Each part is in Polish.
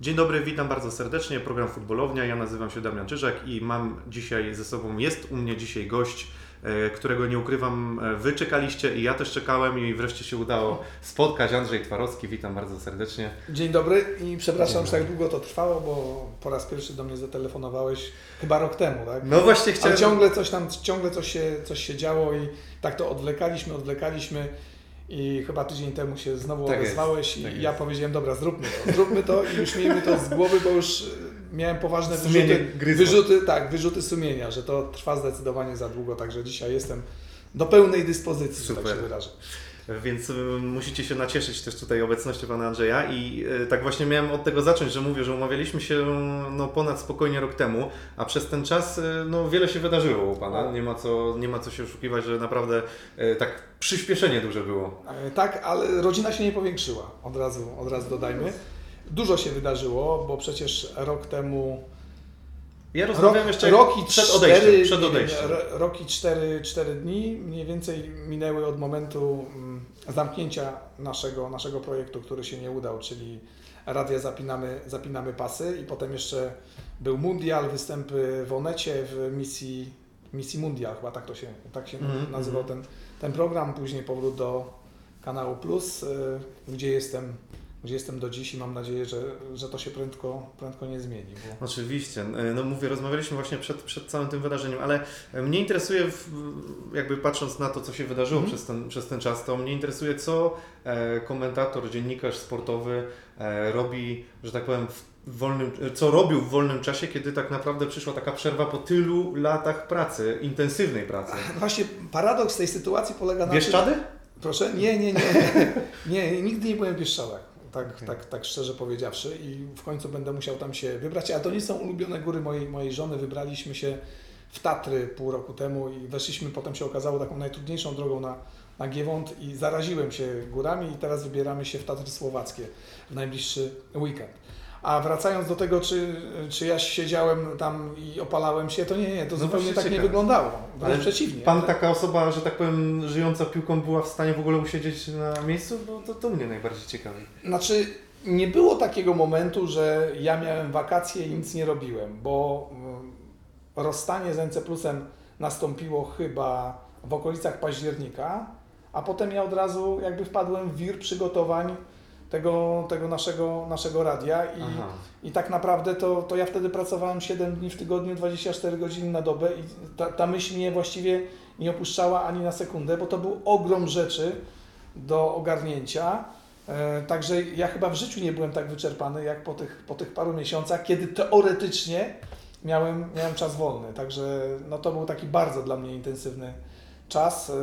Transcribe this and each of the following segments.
Dzień dobry, witam bardzo serdecznie. Program Futbolownia. Ja nazywam się Damian Czyżak i mam dzisiaj ze sobą, jest u mnie dzisiaj gość, e, którego nie ukrywam, e, wy czekaliście i ja też czekałem i wreszcie się udało spotkać. Andrzej Twarowski, witam bardzo serdecznie. Dzień dobry i przepraszam, że tak długo to trwało, bo po raz pierwszy do mnie zatelefonowałeś chyba rok temu, tak? No właśnie chciałem... Ale ciągle coś tam, ciągle coś się, coś się działo i tak to odwlekaliśmy, odwlekaliśmy. I chyba tydzień temu się znowu Tak odezwałeś jest, tak i jest. ja powiedziałem, dobra, zróbmy to, zróbmy to i już miejmy to z głowy, bo już y, miałem poważne Sumienie wyrzuty, gryzło. wyrzuty, tak, wyrzuty sumienia, że to trwa zdecydowanie za długo, także dzisiaj jestem do pełnej dyspozycji, że tak Super. się wyrażę. Więc y, musicie się nacieszyć też tutaj obecnością pana Andrzeja i y, tak właśnie miałem od tego zacząć, że mówię, że umawialiśmy się no, ponad spokojnie rok temu, a przez ten czas y, no, wiele się wydarzyło u pana. Nie ma co, nie ma co się oszukiwać, że naprawdę tak przyspieszenie duże było. E, Tak, ale rodzina się nie powiększyła, od razu, od razu dodajmy. Dużo się wydarzyło, bo przecież rok temu Ja rozmawiam jeszcze rok i przed cztery- odejściem. Przed nie wiem, odejściem. ro- Rok i cztery, cztery dni mniej więcej minęły od momentu mm, zamknięcia naszego, naszego projektu, który się nie udał, czyli radia zapinamy, zapinamy pasy i potem jeszcze był mundial, występy w Onecie w misji, misji mundial, chyba tak to się, tak się Mhm, nazywał ten, ten program, później powrót do kanału Plus, y, gdzie jestem, gdzie jestem do dziś i mam nadzieję, że, że to się prędko, prędko nie zmieni. Bo... Oczywiście. No mówię, rozmawialiśmy właśnie przed, przed całym tym wydarzeniem, ale mnie interesuje, jakby patrząc na to, co się wydarzyło Mhm. przez, ten, przez ten czas, to mnie interesuje, co e, komentator, dziennikarz sportowy e, robi, że tak powiem, w wolnym, co robił w wolnym czasie, kiedy tak naprawdę przyszła taka przerwa po tylu latach pracy, intensywnej pracy. Właśnie paradoks tej sytuacji polega na Bieszczady? tym... Proszę? Nie, nie, nie. Nie, nigdy nie byłem w Bieszczadach. Tak, Okej. tak, tak szczerze powiedziawszy i w końcu będę musiał tam się wybrać, a to nie są ulubione góry mojej, mojej żony. Wybraliśmy się w Tatry pół roku temu i weszliśmy, potem się okazało taką najtrudniejszą drogą na, na Giewont i zaraziłem się górami i teraz wybieramy się w Tatry Słowackie w najbliższy weekend. A wracając do tego, czy, czy ja siedziałem tam i opalałem się, to nie, nie, to No zupełnie tak nie ciekawe. wyglądało. Wręcz Ale przeciwnie. Pan taka osoba, że tak powiem, żyjąca piłką była w stanie w ogóle usiedzieć na miejscu? Bo to, to mnie najbardziej ciekawi. Znaczy, nie było takiego momentu, że ja miałem wakacje i nic nie robiłem, bo mm, rozstanie z NC Plusem nastąpiło chyba w okolicach października, a potem ja od razu jakby wpadłem w wir przygotowań tego, tego naszego, naszego radia i, Aha. i tak naprawdę to, to ja wtedy pracowałem 7 dni w tygodniu, 24 godziny na dobę i ta, ta myśl mnie właściwie nie opuszczała ani na sekundę, bo to był ogrom rzeczy do ogarnięcia. E, Także ja chyba w życiu nie byłem tak wyczerpany jak po tych, po tych paru miesiącach, kiedy teoretycznie miałem, miałem czas wolny. Także no to był taki bardzo dla mnie intensywny czas. E,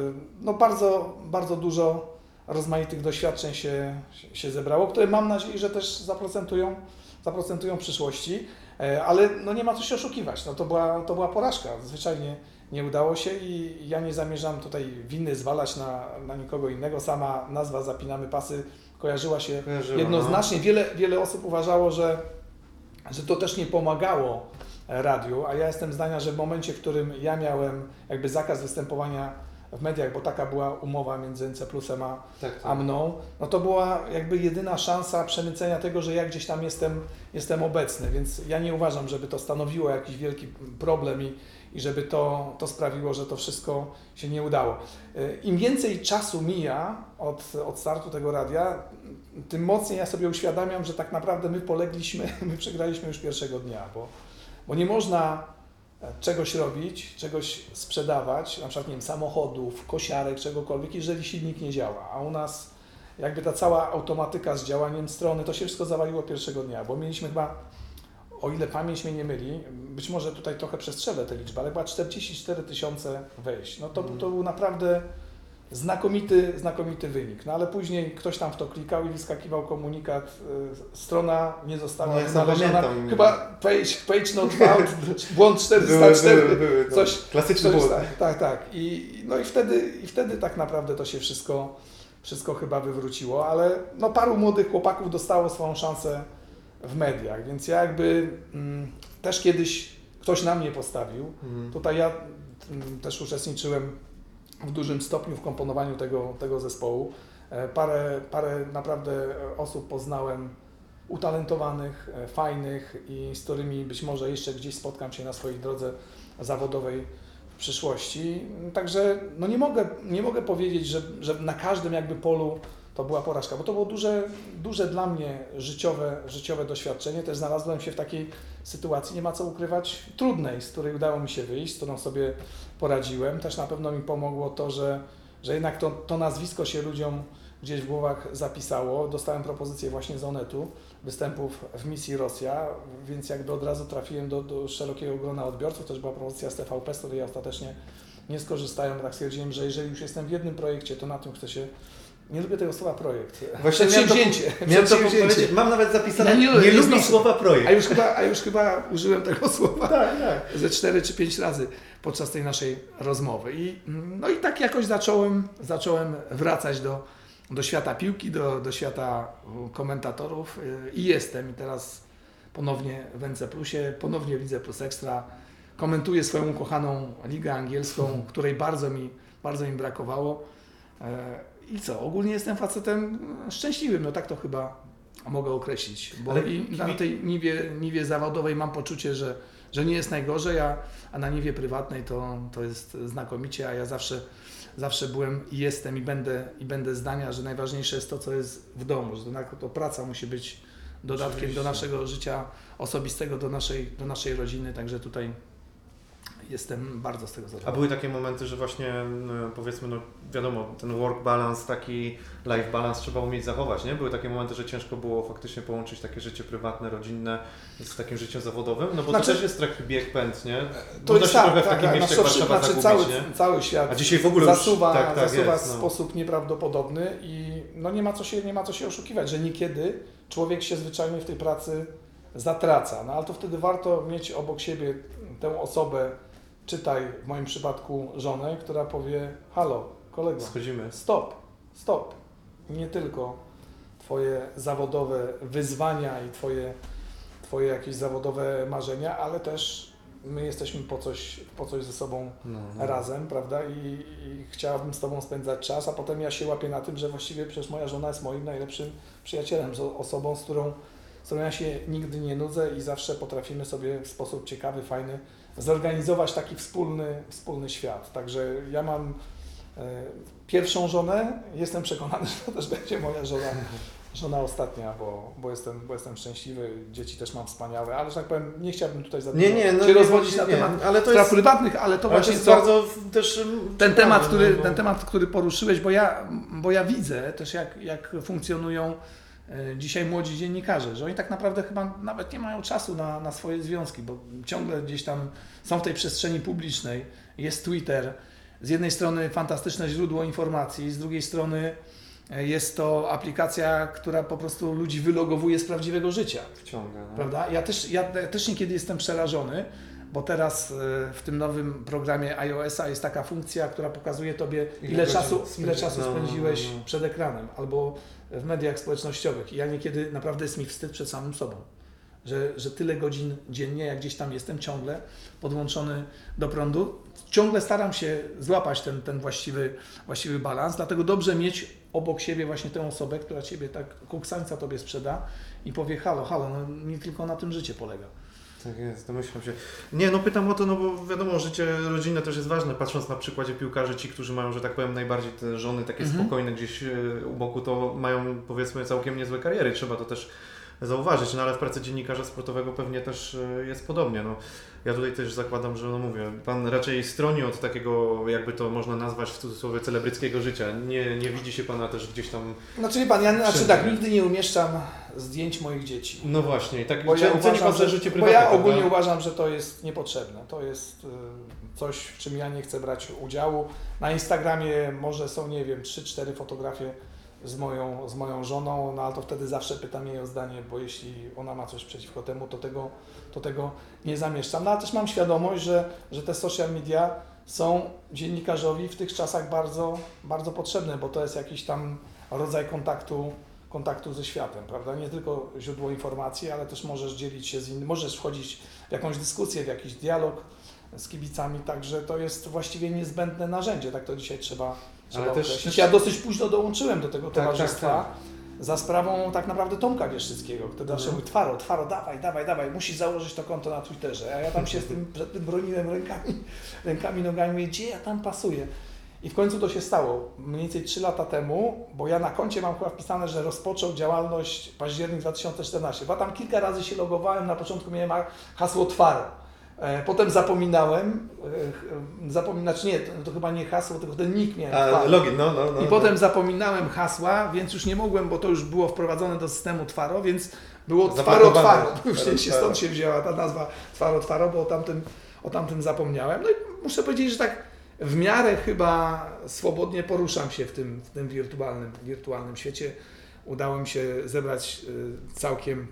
No bardzo, bardzo dużo rozmaitych doświadczeń się, się zebrało, które mam nadzieję, że też zaprocentują, zaprocentują w przyszłości. E, Ale no nie ma co się oszukiwać. No to, była, to była porażka. Zwyczajnie nie udało się i ja nie zamierzam tutaj winy zwalać na, na nikogo innego. Sama nazwa Zapinamy Pasy kojarzyła się Kojarzyło, jednoznacznie. Wiele, wiele osób uważało, że, że to też nie pomagało e, radiu, a ja jestem zdania, że w momencie, w którym ja miałem jakby zakaz występowania w mediach, bo taka była umowa między NC Plusem a, Tak, a mną, no to była jakby jedyna szansa przemycenia tego, że ja gdzieś tam jestem, jestem obecny, więc ja nie uważam, żeby to stanowiło jakiś wielki problem i, i żeby to, to sprawiło, że to wszystko się nie udało. Y, Im więcej czasu mija od, od startu tego radia, tym mocniej ja sobie uświadamiam, że tak naprawdę my polegliśmy, my przegraliśmy już pierwszego dnia, bo, bo nie można czegoś robić, czegoś sprzedawać, na przykład nie wiem, samochodów, kosiarek, czegokolwiek, jeżeli silnik nie działa. A u nas jakby ta cała automatyka z działaniem strony, to się wszystko zawaliło pierwszego dnia, bo mieliśmy chyba, o ile pamięć mnie nie myli, być może tutaj trochę przestrzelę tę liczbę, ale chyba 44 tysiące wejść. No to, Mhm. to był naprawdę znakomity, znakomity wynik. No ale później ktoś tam w to klikał i wyskakiwał komunikat, y, strona nie została Nie, znaleziona. zapamiętam. Chyba page, page not found, błąd 404, były, no. coś, Klasyczny coś błąd. tak, tak, tak. I, no i wtedy, i wtedy tak naprawdę to się wszystko, wszystko chyba wywróciło, ale no paru młodych chłopaków dostało swoją szansę w mediach, więc ja jakby mm, też kiedyś ktoś na mnie postawił. Mhm. Tutaj ja mm, też uczestniczyłem w dużym stopniu w komponowaniu tego, tego zespołu. E, Parę, parę naprawdę osób poznałem utalentowanych, e, fajnych i z którymi być może jeszcze gdzieś spotkam się na swojej drodze zawodowej w przyszłości. Także no nie, mogę, nie mogę powiedzieć, że, że na każdym jakby polu to była porażka, bo to było duże, duże dla mnie życiowe, życiowe doświadczenie. Też znalazłem się w takiej sytuacji, nie ma co ukrywać, trudnej, z której udało mi się wyjść, z którą sobie poradziłem. Też na pewno mi pomogło to, że, że jednak to, to nazwisko się ludziom gdzieś w głowach zapisało. Dostałem propozycję właśnie z Onetu, występów w misji Rosja, więc jakby od razu trafiłem do, do szerokiego grona odbiorców. Też była propozycja z TVP, z której ja ostatecznie nie skorzystałem. Tak stwierdziłem, że jeżeli już jestem w jednym projekcie, to na tym chcę się nie lubię tego słowa projekt. Właśnie miałem to- Przedsięwzięcie. Miałem to Przedsięwzięcie. mam nawet zapisane, Ja nie nie, lubię, nie lubię znoszę. słowa projekt. A już, chyba, a już chyba użyłem tego słowa Tak, tak. ze cztery czy pięć razy podczas tej naszej rozmowy. I, no i tak jakoś zacząłem, zacząłem wracać do, do świata piłki, do, do świata u, komentatorów y, i jestem. I teraz ponownie w NC Plusie, ponownie w Lidze Plus Ekstra. Komentuję swoją ukochaną ligę angielską, której bardzo mi, bardzo mi brakowało. I co? Ogólnie jestem facetem szczęśliwym, no tak to chyba mogę określić. Bo Ale i na tej niwie, niwie zawodowej mam poczucie, że, że nie jest najgorzej, a, a na niwie prywatnej to, to jest znakomicie, a ja zawsze, zawsze byłem i jestem i będę, i będę zdania, że najważniejsze jest to, co jest w domu, że to, to praca musi być dodatkiem Oczywiście. do naszego życia osobistego, do naszej, do naszej rodziny, także tutaj jestem bardzo z tego A zadowolony. były takie momenty, że właśnie no, powiedzmy, no wiadomo, ten work balance, taki life balance trzeba umieć zachować, nie? Były takie momenty, że ciężko było faktycznie połączyć takie życie prywatne, rodzinne z takim życiem zawodowym, no bo Znaczy- to też jest taki bieg pęd, nie? To Można jest się tak, trochę w tak, takim tak, mieście jak znaczy, Warszawa znaczy zagubić, cały, nie? cały świat A dzisiaj w ogóle już zasuwa, tak, tak zasuwa jest, w no. sposób nieprawdopodobny i no nie ma, co się, nie ma co się oszukiwać, że niekiedy człowiek się zwyczajnie w tej pracy zatraca. No ale to wtedy warto mieć obok siebie tę osobę, czytaj w moim przypadku żonę, która powie halo, kolego, Schodzimy. stop, stop. Nie tylko Twoje zawodowe wyzwania i Twoje, twoje jakieś zawodowe marzenia, ale też my jesteśmy po coś, po coś ze sobą No, no. razem, prawda? I, I chciałabym z Tobą spędzać czas, a potem ja się łapię na tym, że właściwie przecież moja żona jest moim najlepszym przyjacielem, osobą, z którą, z którą ja się nigdy nie nudzę i zawsze potrafimy sobie w sposób ciekawy, fajny zorganizować taki wspólny, wspólny świat. Także ja mam e, pierwszą żonę, jestem przekonany, że to też będzie moja żona, żona ostatnia, bo, bo, jestem, bo jestem szczęśliwy, dzieci też mam wspaniałe, ale że tak powiem, nie chciałbym tutaj za Nie, nie, no się nie, rozwodzić nie, na temat ale to jest, prywatnych, ale to ale to właśnie jest co, bardzo też mm, ten temat, no, który, bo- ten temat, który poruszyłeś, bo ja, bo ja widzę też jak, jak funkcjonują dzisiaj młodzi dziennikarze, że oni tak naprawdę chyba nawet nie mają czasu na, na swoje związki, bo ciągle gdzieś tam są w tej przestrzeni publicznej, jest Twitter, z jednej strony fantastyczne źródło informacji, z drugiej strony e, jest to aplikacja, która po prostu ludzi wylogowuje z prawdziwego życia. Wciąga, no. Prawda? Ja też, ja też niekiedy jestem przerażony, bo teraz e, w tym nowym programie iOS-a jest taka funkcja, która pokazuje Tobie, Ile ile, czasu, ile spędzi- czasu no, no, spędziłeś no. przed ekranem albo w mediach społecznościowych. I ja niekiedy naprawdę jest mi wstyd przed samym sobą, że, że tyle godzin dziennie, jak gdzieś tam jestem ciągle podłączony do prądu. Ciągle staram się złapać ten, ten właściwy, właściwy balans, dlatego dobrze mieć obok siebie właśnie tę osobę, która Ciebie tak kuksańca Tobie sprzeda i powie halo, halo, no nie tylko na tym życie polega. Tak jest, domyślam się. Nie, no pytam o to, no bo wiadomo, życie rodzinne też jest ważne. Patrząc na przykładzie piłkarzy, ci, którzy mają, że tak powiem, najbardziej te żony takie Mhm. spokojne gdzieś e, u boku, to mają powiedzmy całkiem niezłe kariery. Trzeba to też zauważyć, no ale w pracy dziennikarza sportowego pewnie też e, jest podobnie. No, ja tutaj też zakładam, że no mówię, pan raczej stroni od takiego, jakby to można nazwać w cudzysłowie, celebryckiego życia. Nie, nie widzi się pana też gdzieś tam. Znaczy wie Pan, ja znaczy tak, nigdy nie umieszczam zdjęć moich dzieci. No właśnie, tak Bo ja, pan uważam, za że, życie bo prywatne. ja prawda? ogólnie uważam, że to jest niepotrzebne. To jest y, coś, w czym ja nie chcę brać udziału. Na Instagramie może są, nie wiem, 3-4 fotografie z moją, z moją żoną, no ale to wtedy zawsze pytam jej o zdanie, bo jeśli ona ma coś przeciwko temu, to tego, to tego nie zamieszczam. No ale też mam świadomość, że, że te social media są dziennikarzowi w tych czasach bardzo, bardzo potrzebne, bo to jest jakiś tam rodzaj kontaktu, kontaktu ze światem, prawda? Nie tylko źródło informacji, ale też możesz dzielić się z innymi, możesz wchodzić w jakąś dyskusję, w jakiś dialog z kibicami, także to jest właściwie niezbędne narzędzie, tak to dzisiaj trzeba, trzeba też- też- Ja dosyć późno dołączyłem do tego Tak, tak, towarzystwa, za sprawą tak naprawdę Tomka Wieszczyckiego, który zawsze mówi, Twaro, Twaro, dawaj, dawaj, dawaj, musisz założyć to konto na Twitterze. A ja tam się z tym, przed tym broniłem rękami, rękami, nogami, mówię, gdzie ja tam pasuję. I w końcu to się stało, mniej więcej 3 lata temu, bo ja na koncie mam chyba wpisane, że rozpoczął działalność październik 2014. Bo tam kilka razy się logowałem, na początku miałem ha- hasło Twaro. E, Potem zapominałem, e, zapominać nie, to, chyba nie hasło, tylko ten nick miałem. A, Twaro. login, no, no, no. I no. potem zapominałem hasła, więc już nie mogłem, bo to już było wprowadzone do systemu Twaro, więc było Twaro. Twaro. Już Twaro, się, stąd się wzięła ta nazwa Twaro Twaro, bo o tamtym, o tamtym zapomniałem. No i muszę powiedzieć, że tak w miarę chyba swobodnie poruszam się w tym, w tym wirtualnym, wirtualnym świecie. Udało mi się zebrać y, całkiem,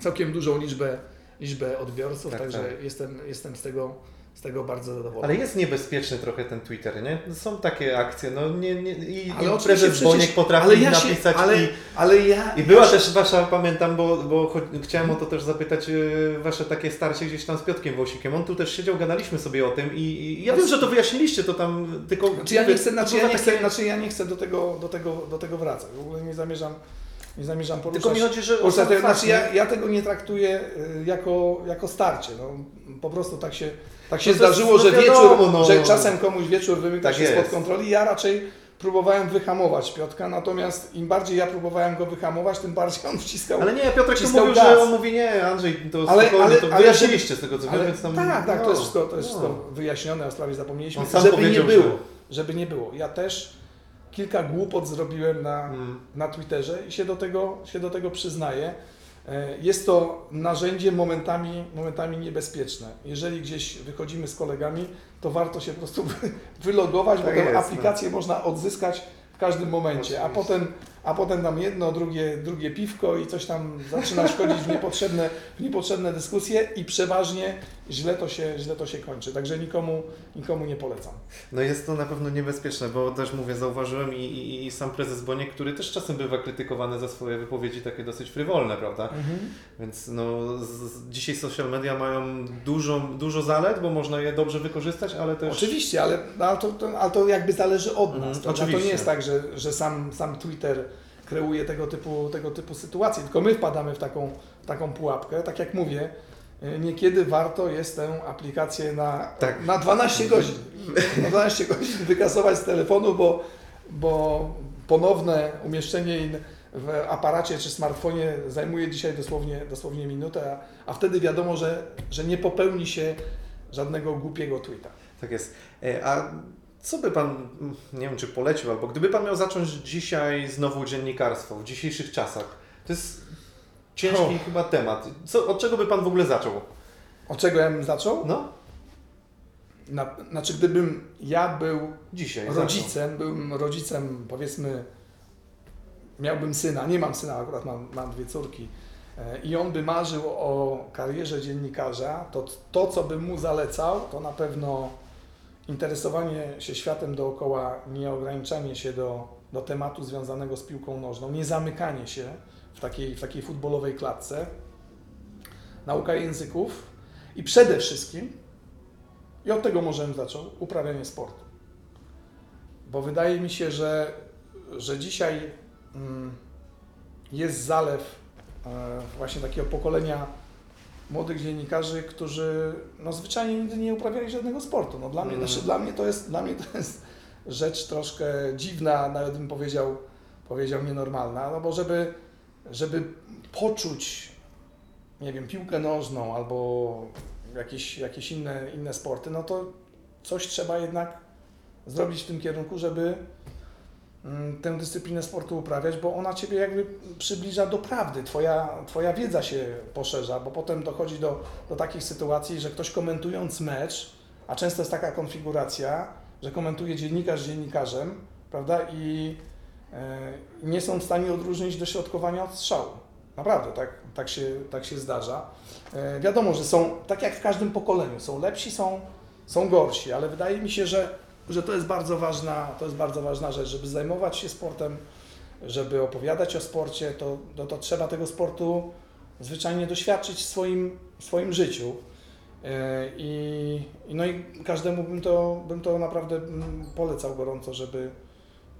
całkiem dużą liczbę, liczbę odbiorców, Tak, także tak. Jestem, jestem z, tego, z tego bardzo zadowolony. Ale jest niebezpieczny trochę ten Twitter, nie? Są takie akcje, no nie, nie i, Ale i prezes przecież- Boniek potrafi ale ja się- napisać ale, i, ale ja, i była ja też wasza, pamiętam, bo, bo cho- chciałem o to też zapytać, yy, wasze takie starcie gdzieś tam z Piotkiem Wąsikiem. On tu też siedział, gadaliśmy sobie o tym i, i ja wiem, że to wyjaśniliście, to tam tylko... Znaczy ja nie chcę, znaczy to ja nie chcę, znaczy ja nie chcę do, tego, do, tego, do tego wracać. W ogóle nie zamierzam, nie zamierzam poruszać. Tylko mi chodzi, że... poruszać fakt, znaczy ja, ja tego nie traktuję y, jako, jako starcie. No, po prostu tak się, tak się No to zdarzyło, no że wieczór, no. że czasem komuś wieczór wymyka Tak się jest. spod kontroli. Ja raczej próbowałem wyhamować Piotka, natomiast im bardziej ja próbowałem go wyhamować, tym bardziej on wciskał. Ale nie, Piotrek wciskał mówił, gaz. że on mówi nie, Andrzej, to Ale- ale- to ale wyjaśniliście z tego co wiem, Ale, więc tam... tak, tak, to no, jest wszystko, to jest no. wszystko wyjaśnione, o sprawie zapomnieliśmy. Żeby nie było, że- żeby nie było. Ja też kilka głupot zrobiłem na, Mm. na Twitterze i się do tego, się do tego przyznaję. E, Jest to narzędzie momentami, momentami niebezpieczne. Jeżeli gdzieś wychodzimy z kolegami, to warto się po prostu wy- wylogować, Tak bo tę no. aplikację można odzyskać w każdym momencie, a Oczywiście. potem, a potem tam jedno, drugie, drugie piwko i coś tam zaczyna szkodzić w niepotrzebne, w niepotrzebne dyskusje i przeważnie źle to się, źle to się kończy. Także nikomu, nikomu nie polecam. No jest to na pewno niebezpieczne, bo też mówię, zauważyłem i, i, i sam prezes Boniek, który też czasem bywa krytykowany za swoje wypowiedzi takie dosyć frywolne, prawda? Więc no, z, z, dzisiaj social media mają dużo, dużo zalet, bo można je dobrze wykorzystać, ale też... Oczywiście, ale, ale, to, to, ale to jakby zależy od nas. Mhm, prawda? To oczywiście. nie jest tak, że, że sam, sam Twitter kreuje tego typu, tego typu sytuacje, tylko my wpadamy w taką, taką pułapkę. Tak jak mówię, y, niekiedy warto jest tę aplikację na, Tak. na 12 godzin. Na 12 godzin wykasować z telefonu, bo, bo ponowne umieszczenie w aparacie czy smartfonie zajmuje dzisiaj dosłownie, dosłownie minutę, a, a wtedy wiadomo, że, że nie popełni się żadnego głupiego tweeta. Tak jest. E, A co by Pan, mm, nie wiem czy polecił, albo gdyby Pan miał zacząć dzisiaj znowu dziennikarstwo, w dzisiejszych czasach, to jest ciężki O. chyba temat. Co, od czego by Pan w ogóle zaczął? Od czego ja bym zaczął? No, Na, znaczy, gdybym ja był dzisiaj. rodzicem, byłem rodzicem, powiedzmy, miałbym syna, nie mam syna, akurat mam, mam dwie córki, e, i on by marzył o karierze dziennikarza, to to, co bym mu zalecał, to na pewno interesowanie się światem dookoła, nie ograniczanie się do, do tematu związanego z piłką nożną, nie zamykanie się w takiej, w takiej futbolowej klatce, nauka języków i przede wszystkim, i od tego może bym zaczął, uprawianie sportu. Bo wydaje mi się, że, że dzisiaj mm, jest zalew e, właśnie takiego pokolenia młodych dziennikarzy, którzy no, zwyczajnie nigdy nie uprawiali żadnego sportu. No, dla, mnie, Mm. znaczy, dla, mnie to jest, dla mnie to jest rzecz troszkę dziwna, nawet bym powiedział, powiedział nienormalna, no bo żeby, żeby poczuć, nie wiem, piłkę nożną albo jakieś, jakieś inne, inne sporty, no to coś trzeba jednak zrobić w tym kierunku, żeby tę dyscyplinę sportu uprawiać, bo ona Ciebie jakby przybliża do prawdy, Twoja, twoja wiedza się poszerza, bo potem dochodzi do, do takich sytuacji, że ktoś komentując mecz, a często jest taka konfiguracja, że komentuje dziennikarz dziennikarzem, prawda, i e, nie są w stanie odróżnić dośrodkowania od strzału. Naprawdę, tak, tak, się, tak się zdarza. E, wiadomo, że są, tak jak w każdym pokoleniu, są lepsi, są, są gorsi, ale wydaje mi się, że, że to jest bardzo ważna, to jest bardzo ważna rzecz, żeby zajmować się sportem, żeby opowiadać o sporcie, to, to, to trzeba tego sportu zwyczajnie doświadczyć w swoim, w swoim życiu. E, I, i no i każdemu bym to, bym to naprawdę mm, polecał gorąco, żeby,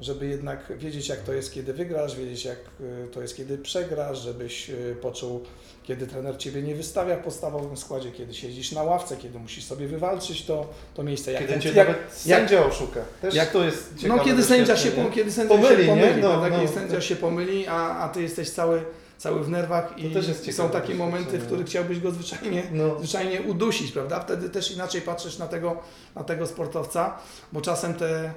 żeby jednak wiedzieć, jak to jest, kiedy wygrasz, wiedzieć, jak y, to jest, kiedy przegrasz, żebyś y, poczuł, kiedy trener Ciebie nie wystawia w podstawowym składzie, kiedy siedzisz na ławce, kiedy musisz sobie wywalczyć to, to miejsce. Jak Kiedy ten- cię jak- nawet sędzia oszuka. Też jak- to jest ciekawe no kiedy sędzia, się, pom- kiedy sędzia Pomyli, się nie? pomyli, No, prawda? no. kiedy sędzia się pomyli, a, a Ty jesteś cały, cały w nerwach i, ciekawe są takie momenty, w których chciałbyś go zwyczajnie No. zwyczajnie udusić, prawda? Wtedy też inaczej patrzysz na tego, na tego sportowca, bo czasem te e,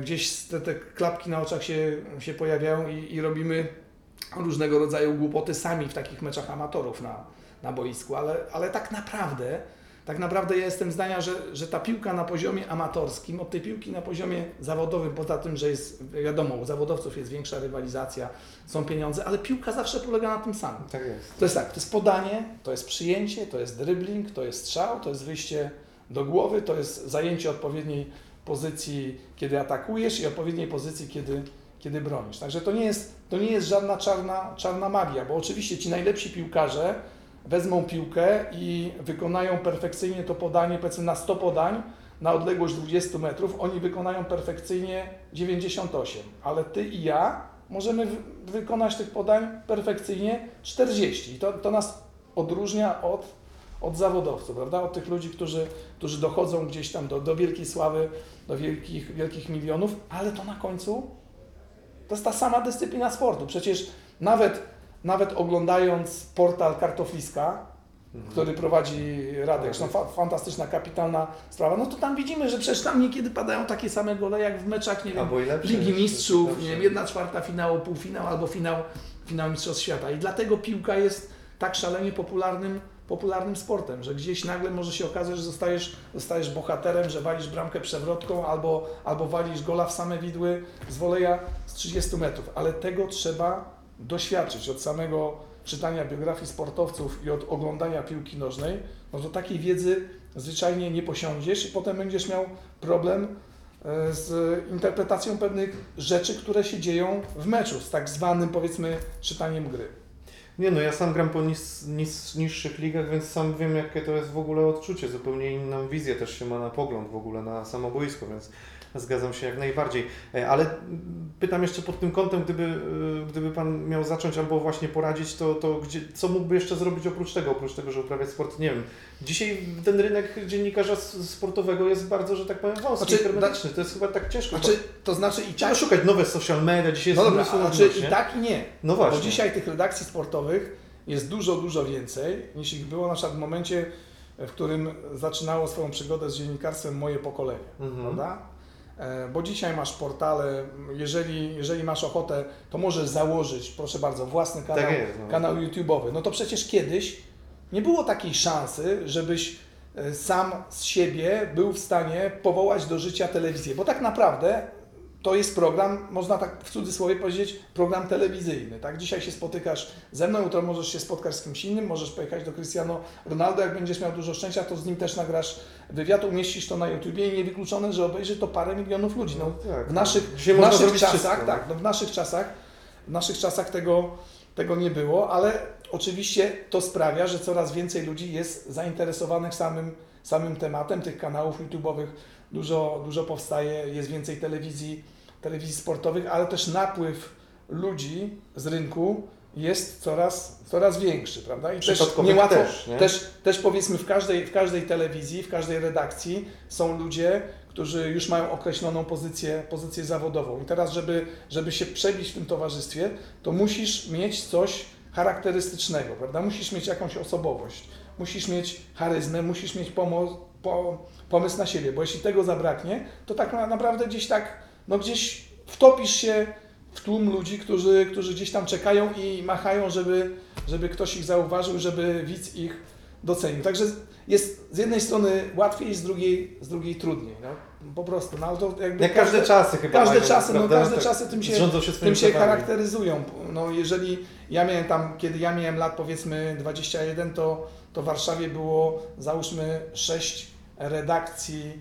gdzieś te, te klapki na oczach się, się pojawiają i, i robimy różnego rodzaju głupoty sami w takich meczach amatorów na, na boisku, ale, ale tak naprawdę tak naprawdę ja jestem zdania, że, że ta piłka na poziomie amatorskim, od tej piłki na poziomie zawodowym, poza tym, że jest, wiadomo, u zawodowców jest większa rywalizacja, są pieniądze, ale piłka zawsze polega na tym samym. Tak jest. To jest tak, to jest podanie, to jest przyjęcie, to jest dribbling, to jest strzał, to jest wyjście do głowy, to jest zajęcie odpowiedniej pozycji, kiedy atakujesz i odpowiedniej pozycji, kiedy, kiedy bronisz. Także to nie jest, to nie jest żadna czarna, czarna magia, bo oczywiście ci najlepsi piłkarze wezmą piłkę i wykonają perfekcyjnie to podanie, powiedzmy na 100 podań, na odległość 20 metrów, oni wykonają perfekcyjnie 98, ale ty i ja możemy wy- wykonać tych podań perfekcyjnie 40. I to, to nas odróżnia od, od zawodowców, prawda? Od tych ludzi, którzy, którzy dochodzą gdzieś tam do, do wielkiej sławy, do wielkich, wielkich milionów, ale to na końcu to jest ta sama dyscyplina sportu. Przecież nawet, nawet oglądając portal Kartofliska, Mhm. który prowadzi Radek, zresztą fa fantastyczna, kapitalna sprawa, no to tam widzimy, że przecież tam niekiedy padają takie same gole jak w meczach, nie wiem, Ligi Mistrzów, nie wiem, jedna czwarta finału, półfinał albo finał, finał Mistrzostw Świata. I dlatego piłka jest tak szalenie popularnym, popularnym sportem, że gdzieś nagle może się okazać, że zostajesz, zostajesz bohaterem, że walisz bramkę przewrotką albo, albo walisz gola w same widły z woleja z 30 metrów. Ale tego trzeba doświadczyć od samego czytania biografii sportowców i od oglądania piłki nożnej, no to takiej wiedzy zwyczajnie nie posiądziesz i potem będziesz miał problem e, z interpretacją pewnych rzeczy, które się dzieją w meczu, z tak zwanym powiedzmy czytaniem gry. Nie no, ja sam gram po nis, nis, niższych ligach, więc sam wiem jakie to jest w ogóle odczucie. Zupełnie inną wizję też się ma na pogląd w ogóle na samo boisko, więc zgadzam się jak najbardziej. E, Ale pytam jeszcze pod tym kątem, gdyby, e, gdyby Pan miał zacząć albo właśnie poradzić, to, to gdzie, co mógłby jeszcze zrobić oprócz tego, oprócz tego, że uprawiać sport? Nie wiem. Dzisiaj ten rynek dziennikarza sportowego jest bardzo, że tak powiem, wąski, Znaczy, hermetyczny. To jest chyba tak ciężko. Znaczy, to znaczy i tak, szukać nowe social media, dzisiaj no jest dobra, mnóstwo znaczy i tak i nie. No właśnie. Bo dzisiaj tych redakcji sportowych jest dużo, dużo więcej niż ich było na przykład w momencie, w którym zaczynało swoją przygodę z dziennikarstwem moje pokolenie, Mhm. prawda? E, Bo dzisiaj masz portale, jeżeli, jeżeli masz ochotę, to możesz założyć, proszę bardzo, własny kanał, Tak jest, no. kanał YouTube'owy. No to przecież kiedyś nie było takiej szansy, żebyś e, sam z siebie był w stanie powołać do życia telewizję, bo tak naprawdę to jest program, można tak w cudzysłowie powiedzieć, program telewizyjny. Tak? Dzisiaj się spotykasz ze mną, jutro możesz się spotkać z kimś innym, możesz pojechać do Cristiano Ronaldo, jak będziesz miał dużo szczęścia, to z nim też nagrasz wywiad, umieścisz to na YouTubie i niewykluczone, że obejrzy to parę milionów ludzi. No, tak. w naszych, Dzisiaj w naszych czasach, wszystko, tak, no. no w naszych czasach, w naszych czasach tego, tego nie było, ale oczywiście to sprawia, że coraz więcej ludzi jest zainteresowanych samym, samym tematem. Tych kanałów YouTube'owych dużo, dużo powstaje, jest więcej telewizji, telewizji sportowych, ale też napływ ludzi z rynku jest coraz, coraz większy, prawda? I też niełatwo, też, nie? też, też powiedzmy w każdej, w każdej telewizji, w każdej redakcji są ludzie, którzy już mają określoną pozycję, pozycję zawodową. I teraz, żeby, żeby się przebić w tym towarzystwie, to musisz mieć coś charakterystycznego, prawda? Musisz mieć jakąś osobowość, musisz mieć charyzmę, musisz mieć pomo- po, pomysł na siebie, bo jeśli tego zabraknie, to tak na- naprawdę gdzieś tak, no gdzieś wtopisz się w tłum ludzi, którzy, którzy gdzieś tam czekają i machają, żeby, żeby ktoś ich zauważył, żeby widz ich docenił. Także jest z jednej strony łatwiej, z drugiej, z drugiej trudniej. No, po prostu. No, to jakby Jak każde czasy chyba Każde mają, czasy, no każde Tak czasy tym się, się tym się charakteryzują. No jeżeli ja miałem tam, kiedy ja miałem lat powiedzmy 21, to, to w Warszawie było załóżmy sześć redakcji,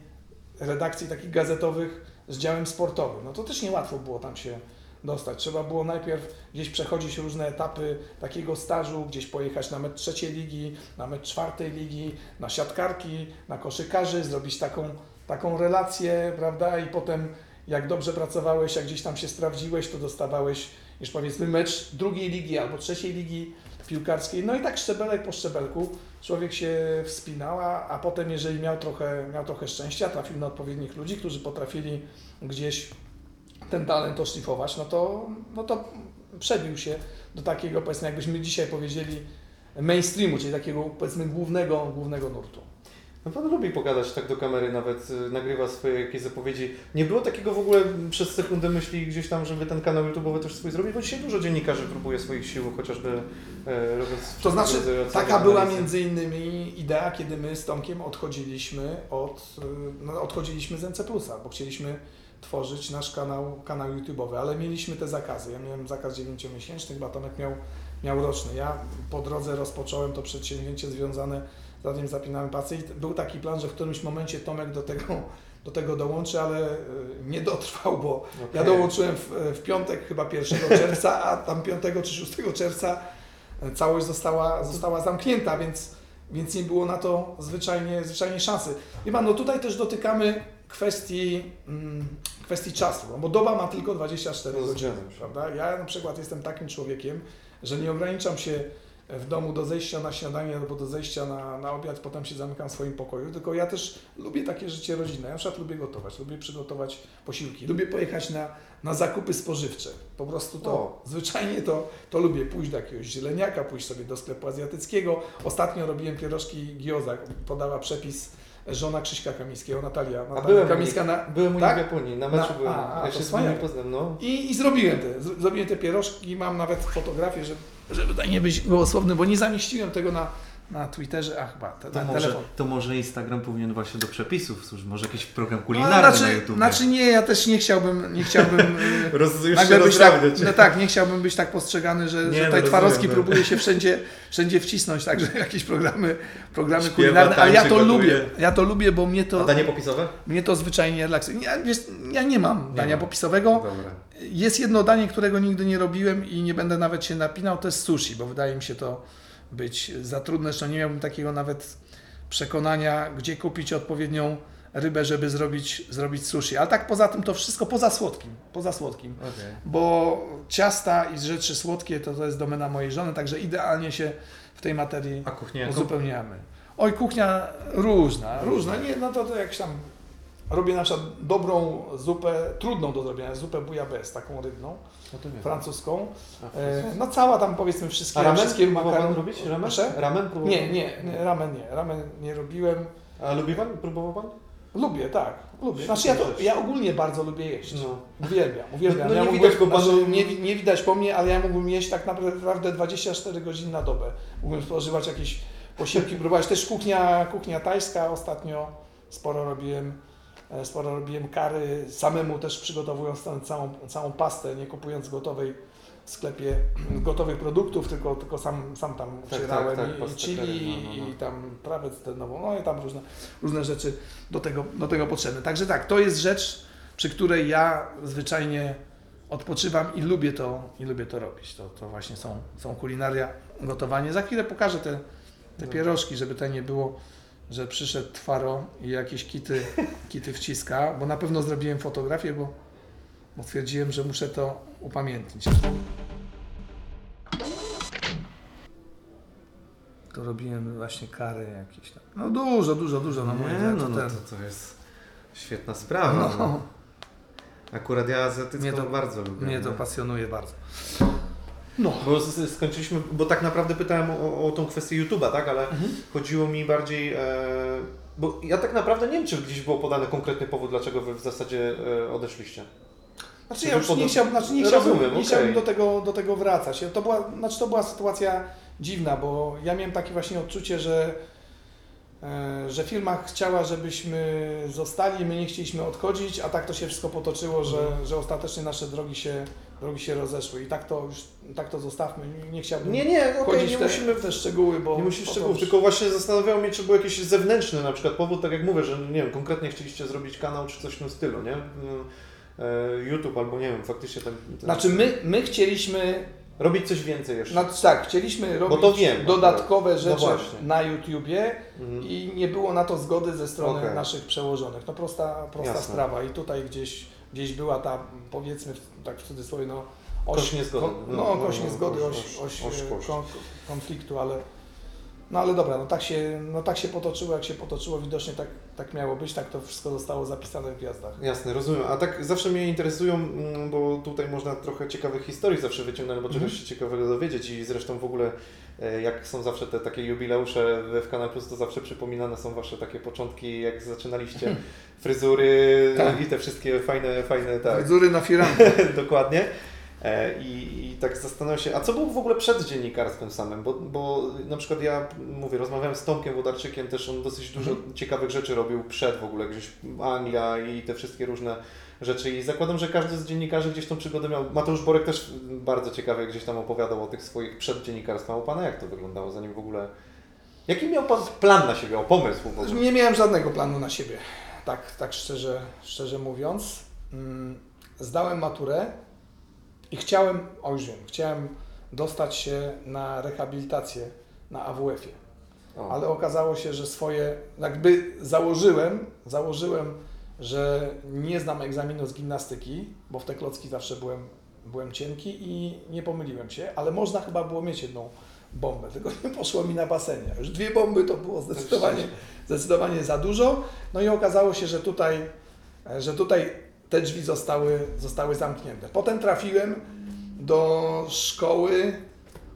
redakcji takich gazetowych z działem sportowym. No to też niełatwo było tam się dostać. Trzeba było najpierw gdzieś przechodzić różne etapy takiego stażu, gdzieś pojechać na mecz trzeciej ligi, na mecz czwartej ligi, na siatkarki, na koszykarzy, zrobić taką, taką relację, prawda, i potem jak dobrze pracowałeś, jak gdzieś tam się sprawdziłeś, to dostawałeś już powiedzmy mecz drugiej ligi albo trzeciej ligi piłkarskiej. No i tak szczebelek po szczebelku człowiek się wspinał, a, a potem jeżeli miał trochę, miał trochę szczęścia, trafił na odpowiednich ludzi, którzy potrafili gdzieś ten talent oszlifować, no to, no to przebił się do takiego, powiedzmy, jakbyśmy dzisiaj powiedzieli, mainstreamu, czyli takiego, powiedzmy, głównego, głównego nurtu. No pan lubi pogadać tak do kamery, nawet y, nagrywa swoje jakieś zapowiedzi. Nie było takiego w ogóle przez sekundę myśli gdzieś tam, żeby ten kanał YouTube'owy też swój zrobić, bo dzisiaj dużo dziennikarzy próbuje swoich sił, chociażby e, robiąc... To znaczy, taka była między innymi idea, kiedy my z Tomkiem odchodziliśmy od, y, no, odchodziliśmy z NC+, bo chcieliśmy tworzyć nasz kanał, kanał YouTube'owy, ale mieliśmy te zakazy. Ja miałem zakaz 9-miesięczny, chyba Tomek miał, miał roczny. Ja po drodze rozpocząłem to przedsięwzięcie związane z Radiem Zapinamy Pasy i był taki plan, że w którymś momencie Tomek do tego, do tego dołączy, ale y, nie dotrwał, bo ja Okej. dołączyłem w, w piątek chyba 1 czerwca, a tam 5 czy 6 czerwca całość została, została zamknięta, więc, więc nie było na to zwyczajnie, zwyczajnie szansy. Wie pan, no tutaj też dotykamy kwestii, mm, kwestii czasu, no bo doba ma tylko 24 No, godziny, prawda? Ja na przykład jestem takim człowiekiem, że nie ograniczam się w domu do zejścia na śniadanie albo do zejścia na, na obiad, potem się zamykam w swoim pokoju, tylko ja też lubię takie życie rodzinne. Ja na przykład lubię gotować, lubię przygotować posiłki, lubię pojechać na, na zakupy spożywcze. Po prostu to, O. zwyczajnie to, to lubię pójść do jakiegoś zieleniaka, pójść sobie do sklepu azjatyckiego. Ostatnio robiłem pierożki gioza, podała przepis żona Krzyśka Kamińskiego, Natalia, A Natalia byłem, Kamińska na, byłem u tak? w Japonii, na meczu Na- byłem. a, a, ja się z poznałem, no. I, I zrobiłem te, zro- zrobiłem te pierożki, mam nawet fotografię, żeby, żeby tutaj nie być gołosłowny, bo nie zamieściłem tego na, na Twitterze, a chyba te, To na może, telefon. to może Instagram powinien właśnie do przepisów służyć, może jakiś program No, kulinarny na znaczy, YouTube. znaczy nie, ja też nie chciałbym, nie chciałbym y, Roz, już nagle być tak, no tak, nie chciałbym być tak postrzegany, że, Nie, że no tutaj rozumiem, Twarowski no. próbuje się wszędzie, wszędzie wcisnąć, także jakieś programy, programy Śpiewa, kulinarne, ale ja to tańczy, lubię, gotuje. ja to lubię, bo mnie A to, danie popisowe? mnie to zwyczajnie relaksuje. Ja, wiesz, ja nie mam Nie dania ma. popisowego, Dobra. Jest jedno danie, którego nigdy nie robiłem i nie będę nawet się napinał, to jest sushi, bo wydaje mi się to być za trudne. Zresztą nie miałbym takiego nawet przekonania, gdzie kupić odpowiednią rybę, żeby zrobić, zrobić sushi. Ale tak poza tym to wszystko poza słodkim, poza słodkim. Okej. Bo ciasta i rzeczy słodkie to, to jest domena mojej żony, także idealnie się w tej materii uzupełniamy. Oj, kuchnia różna, różna. Nie, no to, to jak tam robię na przykład dobrą zupę, trudną do zrobienia, zupę bouillabaisse, taką rybną, No francuską. A, E, no cała tam powiedzmy wszystkie, A ramen wszystkie makaron- robić? Ramen? Proszę? Ramen próbował Nie, nie, nie, ramen nie, ramen nie robiłem. A lubi pan? Próbował pan? Lubię, tak, lubię. Znaczy ja, to, ja ogólnie bardzo lubię jeść. No. Uwielbiam, uwielbiam. No- no ja nie widać znaczy, nie, nie widać po mnie, ale ja mógłbym jeść tak naprawdę 24 godziny na dobę. Mógłbym spożywać jakieś posiłki, próbować. Też kuchnia, kuchnia tajska ostatnio sporo robiłem. E, Sporo robiłem kary, samemu też przygotowując tę całą, całą pastę, nie kupując gotowej w sklepie gotowych produktów, tylko, tylko sam, sam tam Tak, przyrałem tak, tak, i, i pastę chili no, no, no. i tam trawę cytrynową, no i tam różne, różne rzeczy do tego, do tego potrzebne. Także tak, to jest rzecz, przy której ja zwyczajnie odpoczywam i lubię to, i lubię to robić. To, to właśnie są, są kulinaria, gotowanie. Za chwilę pokażę te, te pierożki, żeby to nie było, że przyszedł Twaro i jakieś kity, kity wciska, bo na pewno zrobiłem fotografię, bo, bo stwierdziłem, że muszę to upamiętnić. To robiłem właśnie kary jakieś tam. No dużo, dużo, dużo. No, nie, no, to no ten- to, to jest świetna sprawa. No. no, Akurat ja azjatycką Mnie to- bardzo lubię. mnie to no. pasjonuje bardzo. No. Bo skończyliśmy, bo tak naprawdę pytałem o, o tą kwestię YouTube'a, tak, ale Mhm. chodziło mi bardziej, e, bo ja tak naprawdę nie wiem, czy gdzieś było podany konkretny powód, dlaczego wy w zasadzie e, odeszliście. Znaczy Czy ja już pod- nie chciałbym, znaczy nie chciałbym, Rozumiem, nie chciałbym do, tego, do tego wracać. To była, znaczy to była sytuacja dziwna, bo ja miałem takie właśnie odczucie, że, że firma chciała, żebyśmy zostali, my nie chcieliśmy odchodzić, a tak to się wszystko potoczyło, że, Mhm. że ostatecznie nasze drogi się, drogi się rozeszły. I tak to już tak to zostawmy. Nie, chciałbym Nie, nie, wchodzić nie te, musimy w te szczegóły, bo Nie musisz szczegółów, już- tylko właśnie zastanawiało mnie, czy był jakiś zewnętrzny na przykład powód, tak jak mówię, że nie wiem, konkretnie chcieliście zrobić kanał czy coś w tym stylu, nie? Mm, e, YouTube albo nie wiem, faktycznie ten, ten Znaczy my, my chcieliśmy robić coś więcej jeszcze. Znaczy tak, chcieliśmy robić wiem dodatkowe. No rzeczy właśnie. na YouTubie Mhm. i nie było na to zgody ze strony Okej. naszych przełożonych. No prosta, prosta Jasne. sprawa i tutaj gdzieś gdzieś była ta, powiedzmy, tak w cudzysłowie, no, Kość niezgody. No, no, no, kość no, niezgody, oś- oś, oś- oś, oś konfliktu, ale no ale dobra, no tak się, no tak się potoczyło, jak się potoczyło, widocznie tak, tak miało być, tak to wszystko zostało zapisane w gwiazdach. Jasne, rozumiem. A tak zawsze mnie interesują, mm, bo tutaj można trochę ciekawych historii zawsze wyciągnąć, bo Mhm. czegoś się ciekawego dowiedzieć i zresztą w ogóle e, jak są zawsze te takie jubileusze w Kanal Plus, to zawsze przypominane są Wasze takie początki, jak zaczynaliście fryzury Tak. i te wszystkie fajne, fajne, tak, Fryzury na firankę. dokładnie. E, I, I tak zastanawiam się, a co było w ogóle przed dziennikarstwem samym? Bo, bo na przykład ja mówię, rozmawiałem z Tomkiem Wodarczykiem, też on dosyć dużo Mhm. ciekawych rzeczy robił przed w ogóle, gdzieś Anglia i te wszystkie różne rzeczy. I zakładam, że każdy z dziennikarzy gdzieś tą przygodę miał. Mateusz Borek też bardzo ciekawie gdzieś tam opowiadał o tych swoich przed dziennikarstwem. U Pana jak to wyglądało, zanim w ogóle... Jaki miał Pan plan na siebie, o pomysł w ogóle? Nie miałem żadnego planu na siebie, tak, tak szczerze, szczerze mówiąc. Mm, Zdałem maturę i chciałem, o już wiem, chciałem dostać się na rehabilitację na AWF-ie. O, ale okazało się, że swoje, jakby założyłem, założyłem, że nie znam egzaminu z gimnastyki, bo w te klocki zawsze byłem, byłem cienki i nie pomyliłem się, ale można chyba było mieć jedną bombę, tylko nie poszło mi na basenie. Już dwie bomby to było zdecydowanie, zdecydowanie za dużo. No i okazało się, że tutaj, że tutaj te drzwi zostały, zostały zamknięte. Potem trafiłem do szkoły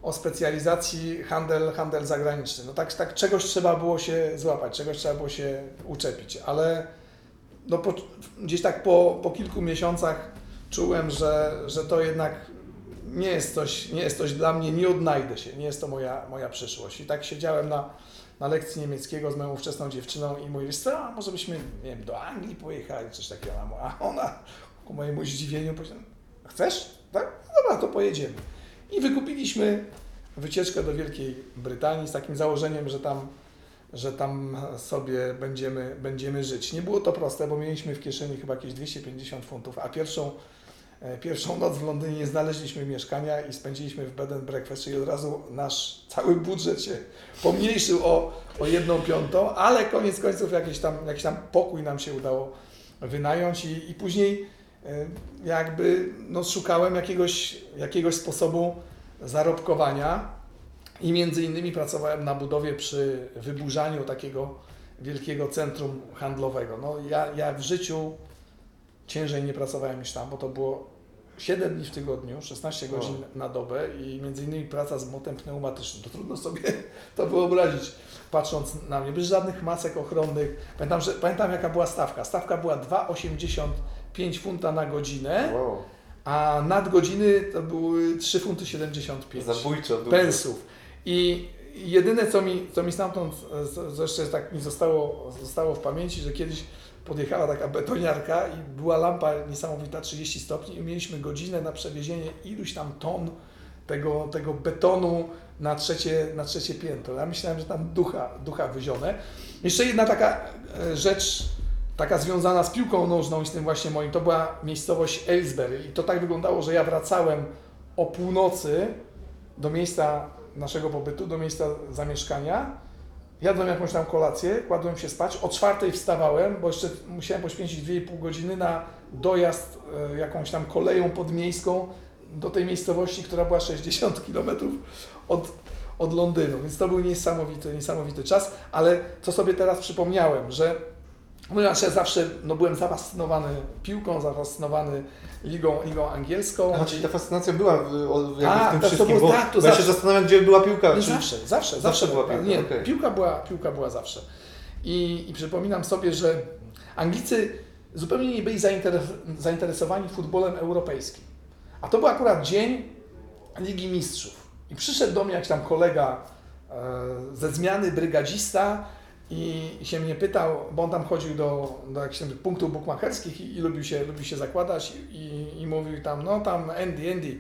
o specjalizacji handel, handel zagraniczny. No tak, tak czegoś trzeba było się złapać, czegoś trzeba było się uczepić, ale no po, gdzieś tak po, po kilku miesiącach czułem, że, że to jednak nie jest, coś, nie jest coś dla mnie, nie odnajdę się, nie jest to moja, moja przyszłość. I tak siedziałem na, na lekcji niemieckiego z moją ówczesną dziewczyną i wiesz co, a może byśmy, nie wiem, do Anglii pojechali, coś takiego. A ona ku mojemu zdziwieniu powiedziała, chcesz? Tak? No dobra, to pojedziemy. I wykupiliśmy wycieczkę do Wielkiej Brytanii z takim założeniem, że tam, że tam sobie będziemy, będziemy żyć. Nie było to proste, bo mieliśmy w kieszeni chyba jakieś 250 funtów, a pierwszą, pierwszą noc w Londynie nie znaleźliśmy mieszkania i spędziliśmy w bed and breakfast, czyli od razu nasz cały budżet się pomniejszył o, o jedną piątą, ale koniec końców jakiś tam, jakiś tam pokój nam się udało wynająć i, i później e, jakby no, szukałem jakiegoś, jakiegoś sposobu zarobkowania i między innymi pracowałem na budowie przy wyburzaniu takiego wielkiego centrum handlowego. No, ja, ja w życiu ciężej nie pracowałem niż tam, bo to było 7 dni w tygodniu, 16 godzin na dobę i między innymi praca z młotem pneumatycznym. To trudno sobie to wyobrazić, patrząc na mnie, bez żadnych masek ochronnych. Pamiętam, że, pamiętam jaka była stawka. Stawka była 2,85 funta na godzinę, wow. a nadgodziny to były 3 funty 75 Zabójczo dużo. pensów. I jedyne, co mi, co mi stamtąd z- jeszcze tak mi zostało, zostało w pamięci, że kiedyś podjechała taka betoniarka i była lampa niesamowita 30 stopni i mieliśmy godzinę na przewiezienie iluś tam ton tego, tego betonu na trzecie, na trzecie piętro. Ja myślałem, że tam ducha, ducha wyzione. Jeszcze jedna taka e, rzecz, taka związana z piłką nożną i z tym właśnie moim, to była miejscowość Aylesbury i to tak wyglądało, że ja wracałem o północy do miejsca naszego pobytu, do miejsca zamieszkania. Jadłem jakąś tam kolację, kładłem się spać. O czwartej wstawałem, bo jeszcze musiałem poświęcić 2,5 godziny na dojazd e, jakąś tam koleją podmiejską do tej miejscowości, która była 60 km od, od Londynu. Więc to był niesamowity, niesamowity czas. Ale co sobie teraz przypomniałem, że ponieważ ja zawsze no, byłem zafascynowany piłką, zafascynowany ligą, ligą angielską. A, czyli ta fascynacja była w, jakby Tak, w tym to- to wszystkim, było- bo, tak, to bo ja się zawsze. zastanawiam, gdzie była piłka. Nie, Czy, zawsze, zawsze, zawsze była piłka, Nie, okej. piłka, była, piłka była zawsze. I, I przypominam sobie, że Anglicy zupełnie nie byli zainteres- zainteresowani futbolem europejskim. A to był akurat dzień Ligi Mistrzów. I przyszedł do mnie jakiś tam kolega e, ze zmiany, brygadzista i, się mnie pytał, bo on tam chodził do, do jakichś punktów bukmacherskich i, i lubił, się, lubił się zakładać i, i mówił tam, no tam Andy, Andy,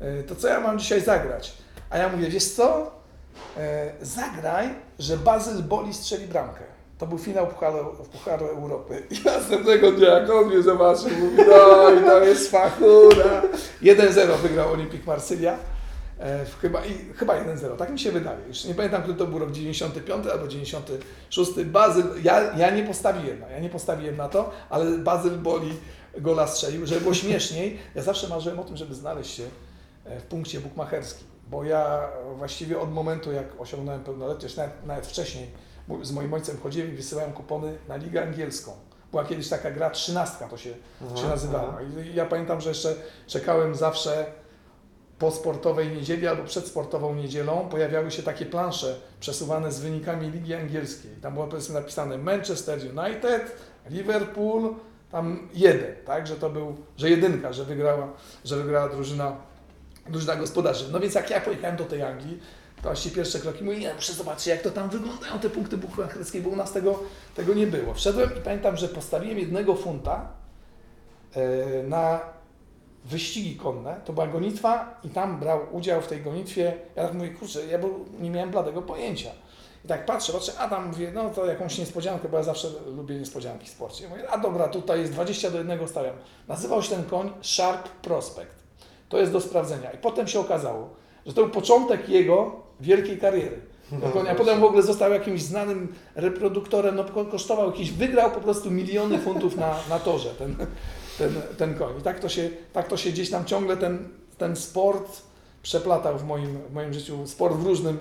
e, to co ja mam dzisiaj zagrać? A ja mówię, wiesz co, e, zagraj, że Bazyl Boli strzeli bramkę. To był finał Pucharu, Pucharu Europy. I następnego dnia, jak on mnie zobaczył, mówi, no i to jest fachura. 1-0 wygrał Olimpik Marsylia. E, chyba, i, chyba 1-0, tak mi się wydaje. Już nie pamiętam, który to był rok 95 albo 96. Bazyl, ja, ja nie postawiłem, ja nie postawiłem na to, ale Bazyl Boli gola strzelił, żeby było śmieszniej. Ja zawsze marzyłem o tym, żeby znaleźć się e, w punkcie bukmacherskim, bo ja właściwie od momentu, jak osiągnąłem pełnoletność, nawet, nawet wcześniej, z moim ojcem chodziłem i wysyłałem kupony na ligę angielską. Była kiedyś taka gra trzynastka, to się, Aha, się nazywała. aha. I ja pamiętam, że jeszcze czekałem zawsze po sportowej niedzieli albo przed sportową niedzielą pojawiały się takie plansze przesuwane z wynikami Ligi Angielskiej. Tam było powiedzmy napisane Manchester United, Liverpool, tam jeden, tak, że to był, że jedynka, że wygrała, że wygrała drużyna, drużyna gospodarzy. No więc jak ja pojechałem do tej Anglii, to właściwie pierwsze kroki mówię, nie, muszę zobaczyć jak to tam wyglądają te punkty bukmacherskie, bo u nas tego, tego nie było. Wszedłem i pamiętam, że postawiłem jednego funta e, na wyścigi konne, to była gonitwa i tam brał udział w tej gonitwie, ja tak mówię, kurczę, ja nie miałem bladego pojęcia. I tak patrzę, patrzę, a tam mówię, no to jakąś niespodziankę, bo ja zawsze lubię niespodzianki w sporcie. Ja mówię, a dobra, tutaj jest 20 do 1 stawiam. Nazywał się ten koń Sharp Prospect. To jest do sprawdzenia. I potem się okazało, że to był początek jego wielkiej kariery. No, konia. Potem w ogóle został jakimś znanym reproduktorem, no ko- kosztował jakiś, wygrał po prostu miliony funtów na, na torze ten, ten, ten koń. I tak to, się, tak to się gdzieś tam ciągle ten, ten sport przeplatał w moim, w moim życiu, sport w różnym,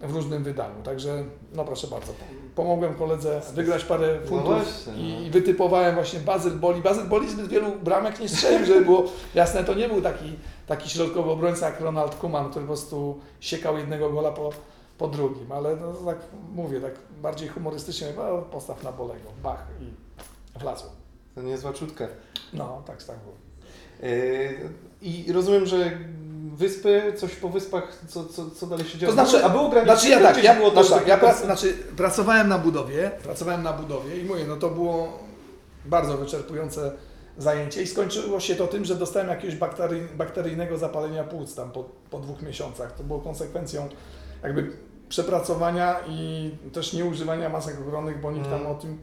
w różnym wydaniu. Także no proszę bardzo, pomogłem koledze wygrać parę No funtów właśnie, i no. wytypowałem właśnie Bazyl Boli. Bazyl Boli zbyt wielu bramek nie strzelił, żeby było jasne, to nie był taki, taki środkowy obrońca jak Ronald Koeman, który po prostu siekał jednego gola po, po drugim, ale no, tak mówię, tak bardziej humorystycznie, no, postaw na Bolego, bach i wlazło. To niezła czutka. No, tak, tak było. Yy, I rozumiem, że wyspy, coś po wyspach, co, co, co dalej się działo? To znaczy, a było graniczne? znaczy ja tak, ja, było znaczy, to tak, ja prac, znaczy, pracowałem na budowie, pracowałem na budowie i mówię, no to było bardzo wyczerpujące zajęcie i skończyło się to tym, że dostałem jakiegoś baktery, bakteryjnego zapalenia płuc tam po, po dwóch miesiącach. To było konsekwencją jakby przepracowania i też nieużywania masek ochronnych, bo nikt tam Mm. o tym,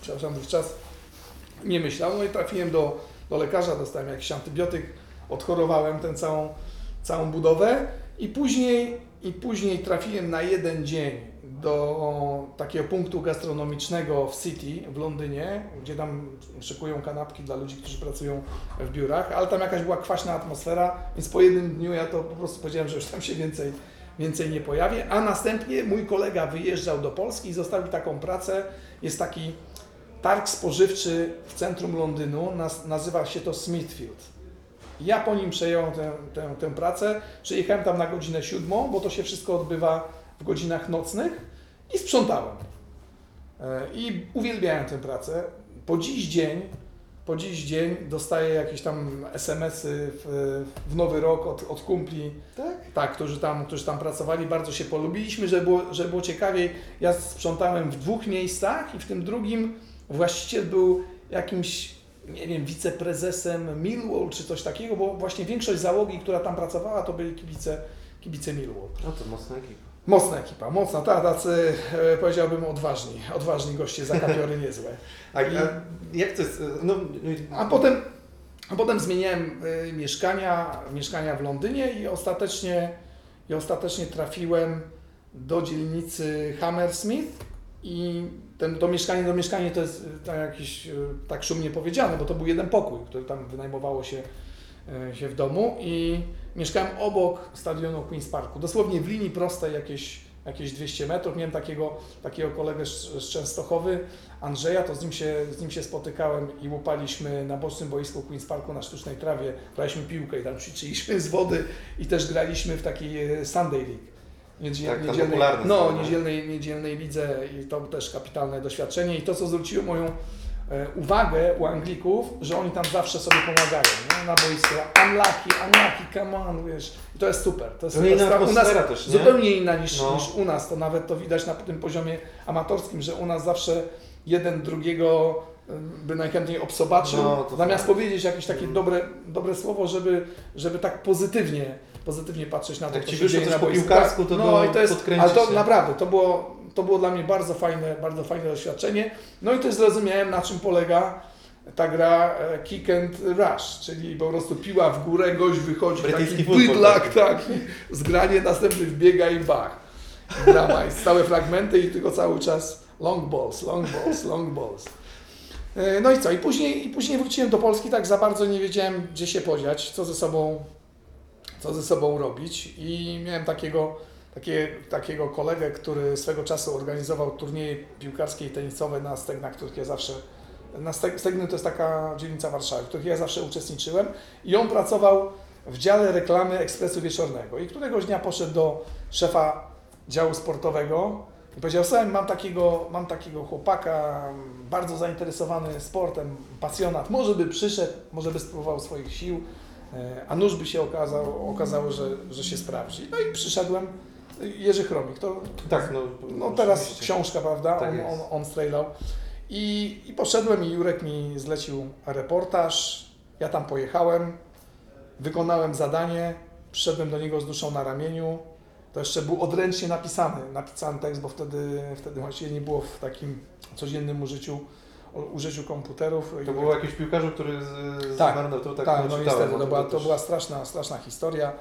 przepraszam, wówczas nie myślał. No i trafiłem do, do lekarza, dostałem jakiś antybiotyk, odchorowałem tę całą, całą budowę i później, i później trafiłem na jeden dzień do takiego punktu gastronomicznego w City w Londynie, gdzie tam szykują kanapki dla ludzi, którzy pracują w biurach, ale tam jakaś była kwaśna atmosfera, więc po jednym dniu ja to po prostu powiedziałem, że już tam się więcej, więcej nie pojawię, a następnie mój kolega wyjeżdżał do Polski i zostawił taką pracę, jest taki targ spożywczy w centrum Londynu, naz- nazywa się to Smithfield. Ja po nim przejąłem tę, tę, tę pracę, przyjechałem tam na godzinę siódmą, bo to się wszystko odbywa w godzinach nocnych i sprzątałem. E, I uwielbiałem tę pracę. Po dziś dzień, po dziś dzień dostaję jakieś tam SMS-y w, w nowy rok od, od kumpli, Tak? tak, którzy tam, którzy tam pracowali, bardzo się polubiliśmy, żeby było, żeby było ciekawiej. Ja sprzątałem w dwóch miejscach i w tym drugim właściciel był jakimś, nie wiem, wiceprezesem Millwall czy coś takiego, bo właśnie większość załogi, która tam pracowała, to byli kibice, kibice Millwall. No to mocna ekipa. Mocna ekipa, mocna, ta, tacy e, powiedziałbym odważni, odważni goście, zakapiory niezłe. A, a jak to jest? No, A potem, a potem zmieniałem y, mieszkania, mieszkania w Londynie i ostatecznie, i ostatecznie trafiłem do dzielnicy Hammersmith i ten, to mieszkanie, to mieszkanie to jest y, tak jakiś, y, tak szumnie powiedziane, bo to był jeden pokój, który tam wynajmowało się, y, się w domu i mieszkałem obok stadionu Queen's Parku, dosłownie w linii prostej jakieś, jakieś 200 metrów. Miałem takiego, takiego kolegę z, Częstochowy, Andrzeja, to z nim, się, z nim się spotykałem i łupaliśmy na bocznym boisku Queen's Parku na sztucznej trawie, graliśmy piłkę i tam ćwiczyliśmy z wody i też graliśmy w takiej e, Sunday League. Niedziel, Tak, ta niedzielnej, no, strona. niedzielnej, niedzielnej lidze i to też kapitalne doświadczenie i to, co zwróciło moją e, uwagę u Anglików, że oni tam zawsze sobie pomagają, nie? na boisku, unlucky, unlucky, come on, wiesz, i to jest super, to jest super inna. U nas też, nie? zupełnie inna niż, No. niż u nas, to nawet to widać na tym poziomie amatorskim, że u nas zawsze jeden drugiego y, by najchętniej obsobaczył, No, to zamiast fakt. powiedzieć jakieś takie Mm. dobre, dobre słowo, żeby, żeby tak pozytywnie, pozytywnie patrzeć na to, Jak co się dzieje na po piłkarsku, to no, i to jest, Ale to się. naprawdę, to było, to było dla mnie bardzo fajne, bardzo fajne doświadczenie. No i też zrozumiałem, na czym polega ta gra e, kick and rush, czyli po prostu piła w górę, gość wychodzi, Brytyjski taki bydlak, taki. tak, i zgranie, następny wbiega i bach. Drama jest całe fragmenty i tylko cały czas long balls, long balls, long balls. E, No i co? I później, I później wróciłem do Polski, tak za bardzo nie wiedziałem, gdzie się podziać, co ze sobą, co ze sobą robić. I miałem takiego, takie, takiego kolegę, który swego czasu organizował turnieje piłkarskie i tenisowe na Stegnach, których ja zawsze. Na Steg- Stegny to jest taka dzielnica Warszawy, w których ja zawsze uczestniczyłem. I on pracował w dziale reklamy Ekspresu Wieczornego. I któregoś dnia poszedł do szefa działu sportowego i powiedział, słuchaj, mam takiego, mam takiego chłopaka, bardzo zainteresowany sportem, pasjonat, może by przyszedł, może by spróbował swoich sił, a nuż by się okazał, okazało, że, że się sprawdzi. No i przyszedłem, Jerzy Chromik, to Tak, no, no teraz oczywiście. książka, prawda, Tak on, on, on strejlał. I, I poszedłem i Jurek mi zlecił reportaż, ja tam pojechałem, wykonałem zadanie, przyszedłem do niego z duszą na ramieniu, to jeszcze był odręcznie napisany, napisany tekst, bo wtedy, wtedy właściwie nie było w takim codziennym użyciu, użyciu komputerów. To było jakiś piłkarzu, który z, Tak, zmarł, to tak, tak, no niestety, bo to była, to była straszna, straszna historia,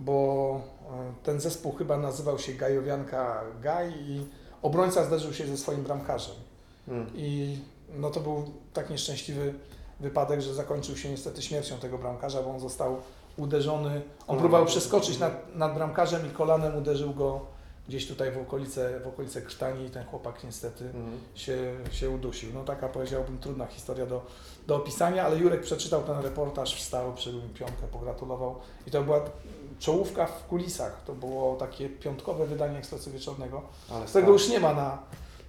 bo e, ten zespół chyba nazywał się Gajowianka Gaj i obrońca zderzył się ze swoim bramkarzem. Mm. I no to był tak nieszczęśliwy wypadek, że zakończył się niestety śmiercią tego bramkarza, bo on został uderzony. On Kolanem. próbował przeskoczyć nad, nad bramkarzem i kolanem uderzył go gdzieś tutaj w okolice, w okolice krtani i ten chłopak niestety Mhm. się, się udusił. No taka powiedziałbym trudna historia do, do opisania, ale Jurek przeczytał ten reportaż, wstał, przybył mi piątkę, pogratulował i to była czołówka w kulisach. To było takie piątkowe wydanie Ekspresu Wieczornego. Ale Z tego już nie ma na,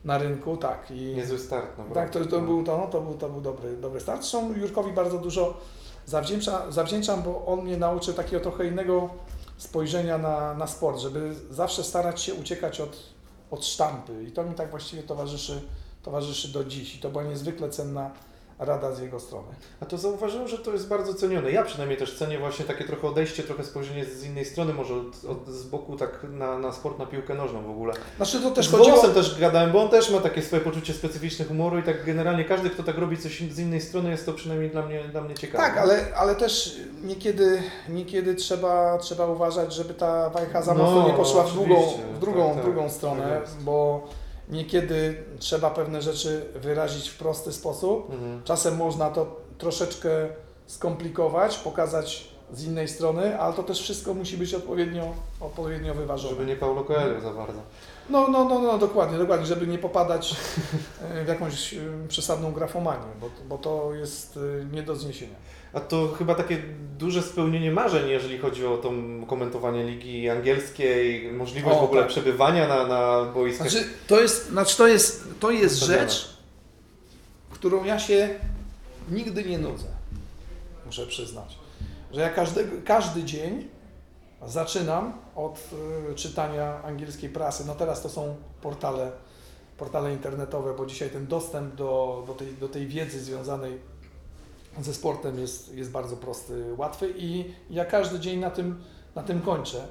na rynku, tak. I, Niezły start. No, tak, to, to, był, to, no, to, był, to był dobry, dobry start. Zresztą Jurkowi bardzo dużo zawdzięcza, zawdzięczam, bo on mnie nauczył takiego trochę innego spojrzenia na, na sport, żeby zawsze starać się uciekać od, od sztampy. I to mi tak właściwie towarzyszy, towarzyszy do dziś. I to była niezwykle cenna rada z jego strony. A to zauważyłem, że to jest bardzo cenione. Ja przynajmniej też cenię właśnie takie trochę odejście, trochę spojrzenie z innej strony, może od, od, z boku tak na, na sport, na piłkę nożną w ogóle. Znaczy to też z chodziło... Też gadałem, bo on też ma takie swoje poczucie specyficzne humoru i tak generalnie każdy, kto tak robi coś z innej strony, jest to przynajmniej dla mnie, dla mnie ciekawe. Tak, ale, ale też niekiedy, niekiedy trzeba, trzeba uważać, żeby ta wajcha za No, mocno nie poszła w drugą, w drugą, Tak, tak. drugą stronę, Tak bo niekiedy trzeba pewne rzeczy wyrazić w prosty sposób. Mhm. Czasem można to troszeczkę skomplikować, pokazać z innej strony, ale to też wszystko musi być odpowiednio, odpowiednio wyważone. Żeby nie Paulo Coelho za bardzo. No, no, no, no, dokładnie, dokładnie, żeby nie popadać e, w jakąś e, przesadną grafomanię, bo, bo to jest e, nie do zniesienia. A to chyba takie duże spełnienie marzeń, jeżeli chodzi o to komentowanie ligi angielskiej, możliwość O, w ogóle tak. przebywania na, na boiskach. Znaczy, to jest, znaczy to jest, to jest rzecz, którą ja się nigdy nie nudzę, muszę przyznać. Że ja każdy, każdy dzień zaczynam od y, czytania angielskiej prasy. No teraz to są portale, portale internetowe, bo dzisiaj ten dostęp do, do, tej, do tej wiedzy związanej ze sportem jest, jest bardzo prosty, łatwy i ja każdy dzień na tym, na tym kończę.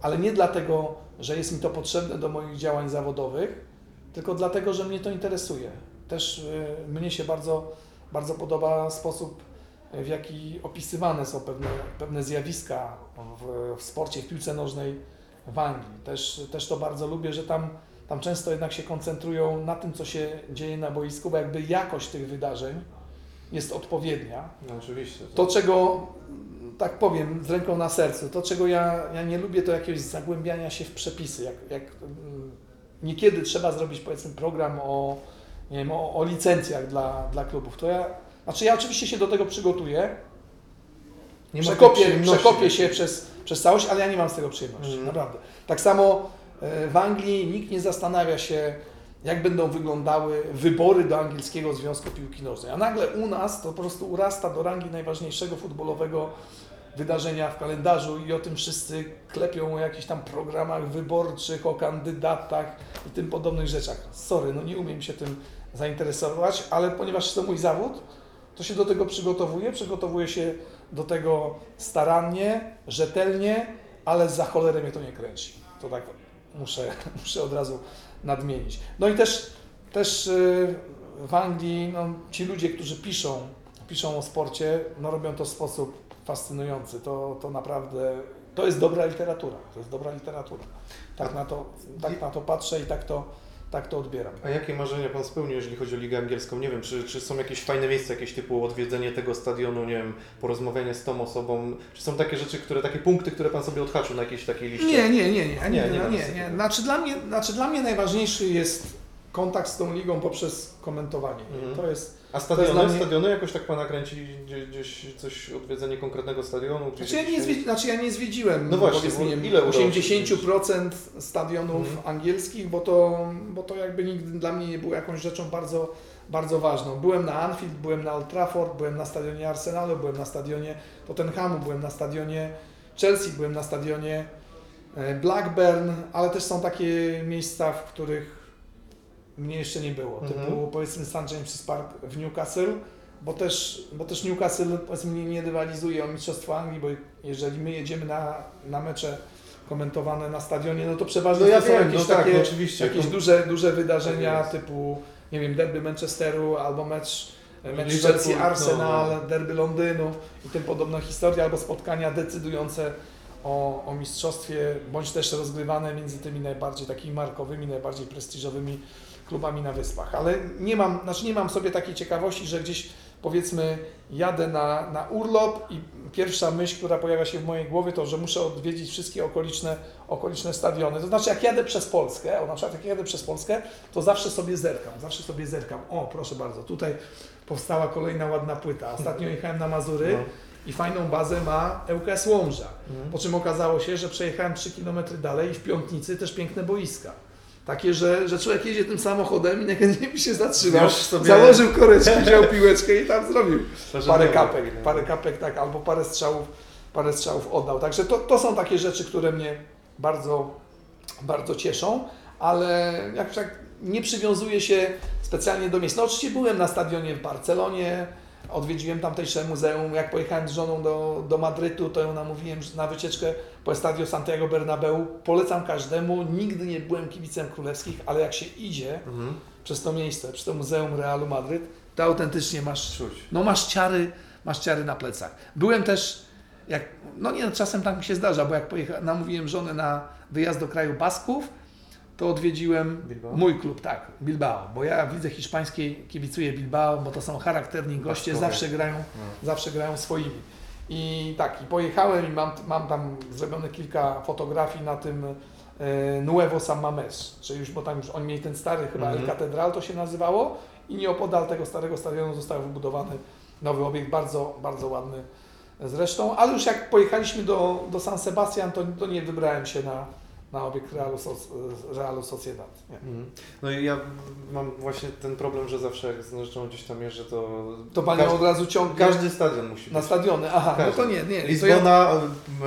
Ale nie dlatego, że jest mi to potrzebne do moich działań zawodowych, tylko dlatego, że mnie to interesuje. Też y, mnie się bardzo, bardzo podoba sposób, y, w jaki opisywane są pewne, pewne zjawiska w, w sporcie, w piłce nożnej w Anglii. Też, też to bardzo lubię, że tam, tam często jednak się koncentrują na tym, co się dzieje na boisku, bo jakby jakość tych wydarzeń jest odpowiednia. No oczywiście. To, czego, tak powiem, z ręką na sercu, to, czego ja, ja nie lubię, to jakiegoś zagłębiania się w przepisy. Jak, jak mm, niekiedy trzeba zrobić, powiedzmy, program o, nie wiem, o, o licencjach dla, dla klubów, to ja, znaczy ja oczywiście się do tego przygotuję, Nie przekopię, przekopię się przez, przez całość, ale ja nie mam z tego przyjemności, Mhm. naprawdę. Tak samo e, w Anglii nikt nie zastanawia się, jak będą wyglądały wybory do angielskiego Związku Piłki Nożnej. A nagle u nas to po prostu urasta do rangi najważniejszego futbolowego wydarzenia w kalendarzu i o tym wszyscy klepią o jakichś tam programach wyborczych, o kandydatach i tym podobnych rzeczach. Sorry, no nie umiem się tym zainteresować, ale ponieważ to mój zawód, to się do tego przygotowuję, przygotowuję się do tego starannie, rzetelnie, ale za cholerę mnie to nie kręci. To tak muszę, muszę od razu nadmienić. No i też, też y, w Anglii no, ci ludzie, którzy piszą, piszą o sporcie, no robią to w sposób fascynujący. To, to naprawdę, to jest dobra literatura. To jest dobra literatura. Tak na to, tak na to patrzę i tak to, tak to odbieram. A jakie marzenia Pan spełnił, jeżeli chodzi o Ligę Angielską? Nie wiem, czy, czy są jakieś fajne miejsca, jakieś typu odwiedzenie tego stadionu, nie wiem, porozmawianie z tą osobą? Czy są takie rzeczy, które, takie punkty, które Pan sobie odhaczył na jakiejś takiej liście? Nie, nie, nie, nie, Nie, nie, nie nie. Znaczy, dla mnie, znaczy dla mnie najważniejszy jest kontakt z tą ligą poprzez komentowanie. Mhm. To jest, A stadiony, mnie- stadiony jakoś tak Pana kręci gdzieś, gdzieś coś, odwiedzenie konkretnego stadionu? Gdzieś znaczy, ja nie zwiedzi, znaczy ja nie zwiedziłem No właśnie, ile udało się 80% stadionów Mhm. angielskich, bo to, bo to jakby nigdy dla mnie nie było jakąś rzeczą bardzo, bardzo ważną. Byłem na Anfield, byłem na Old Trafford, byłem na stadionie Arsenalu, byłem na stadionie Tottenhamu, byłem na stadionie Chelsea, byłem na stadionie e, Blackburn, ale też są takie miejsca, w których mnie jeszcze nie było. Mhm. Typu powiedzmy St. James's Park w Newcastle, bo też, bo też Newcastle powiedzmy nie, nie rywalizuje o Mistrzostwo Anglii, bo jeżeli my jedziemy na, na mecze komentowane na stadionie, no to przeważnie No ja to są wiem, jakieś no tak, takie no oczywiście. jakieś duże, duże wydarzenia Tak typu, nie wiem, derby Manchesteru albo mecz, mecz Liverpool, Chelsea, Arsenal, no. derby Londynu i tym podobne historie, albo spotkania decydujące o, o mistrzostwie, bądź też rozgrywane między tymi najbardziej takimi markowymi, najbardziej prestiżowymi klubami na Wyspach. Ale nie mam, znaczy nie mam sobie takiej ciekawości, że gdzieś powiedzmy jadę na, na urlop i pierwsza myśl, która pojawia się w mojej głowie, to że muszę odwiedzić wszystkie okoliczne, okoliczne stadiony. To znaczy jak jadę przez Polskę, o na przykład jak jadę przez Polskę, to zawsze sobie zerkam, zawsze sobie zerkam. O, proszę bardzo, tutaj powstała kolejna ładna płyta. Ostatnio jechałem na Mazury No. i fajną bazę ma ŁKS Łomża. Mhm. Po czym okazało się, że przejechałem 3 km dalej i w Piątnicy też piękne boiska. Takie, że, że człowiek jedzie tym samochodem i najchętniej by się zatrzymał, sobie- założył koreczki, wziął piłeczkę i tam zrobił parę kapek, parę kapek, tak, albo parę strzałów, parę strzałów oddał. Także to, to są takie rzeczy, które mnie bardzo, bardzo cieszą, ale jak tak nie przywiązuję się specjalnie do miejsc. No oczywiście byłem na stadionie w Barcelonie, odwiedziłem tamtejsze muzeum. Jak pojechałem z żoną do, do Madrytu, to ją namówiłem na wycieczkę po Estadio Santiago Bernabeu. Polecam każdemu. Nigdy nie byłem kibicem królewskich, ale jak się idzie Mhm. przez to miejsce, przez to Muzeum Realu Madryt, to autentycznie masz Czuć. no masz ciary, masz ciary na plecach. Byłem też, jak, no nie, czasem tak mi się zdarza, bo jak pojecha, namówiłem żonę na wyjazd do kraju Basków, to odwiedziłem Bilbao? mój klub, tak, Bilbao, bo ja widzę hiszpańskiej, kibicuję Bilbao, bo to są charakterni goście, Baskowie. zawsze grają, No. zawsze grają swoimi. I tak, i pojechałem i mam, mam tam zrobione kilka fotografii na tym e, Nuevo San Mamés, czyli już, bo tam już oni mieli ten stary chyba Mhm. El Catedral to się nazywało i nieopodal tego starego stadionu został wybudowany nowy obiekt, bardzo, bardzo ładny zresztą, ale już jak pojechaliśmy do, do San Sebastian, to, to nie wybrałem się na, na obiekt Realu, Soc- Realu Sociedad. Mhm. No i ja mam właśnie ten problem, że zawsze jak z rzeczą gdzieś tam jeżdżę, to... To Panią każdy, od razu ciągnie każdy stadion musi na być. stadiony. Aha, no Każdy. to nie, nie. To ja, Lizbona,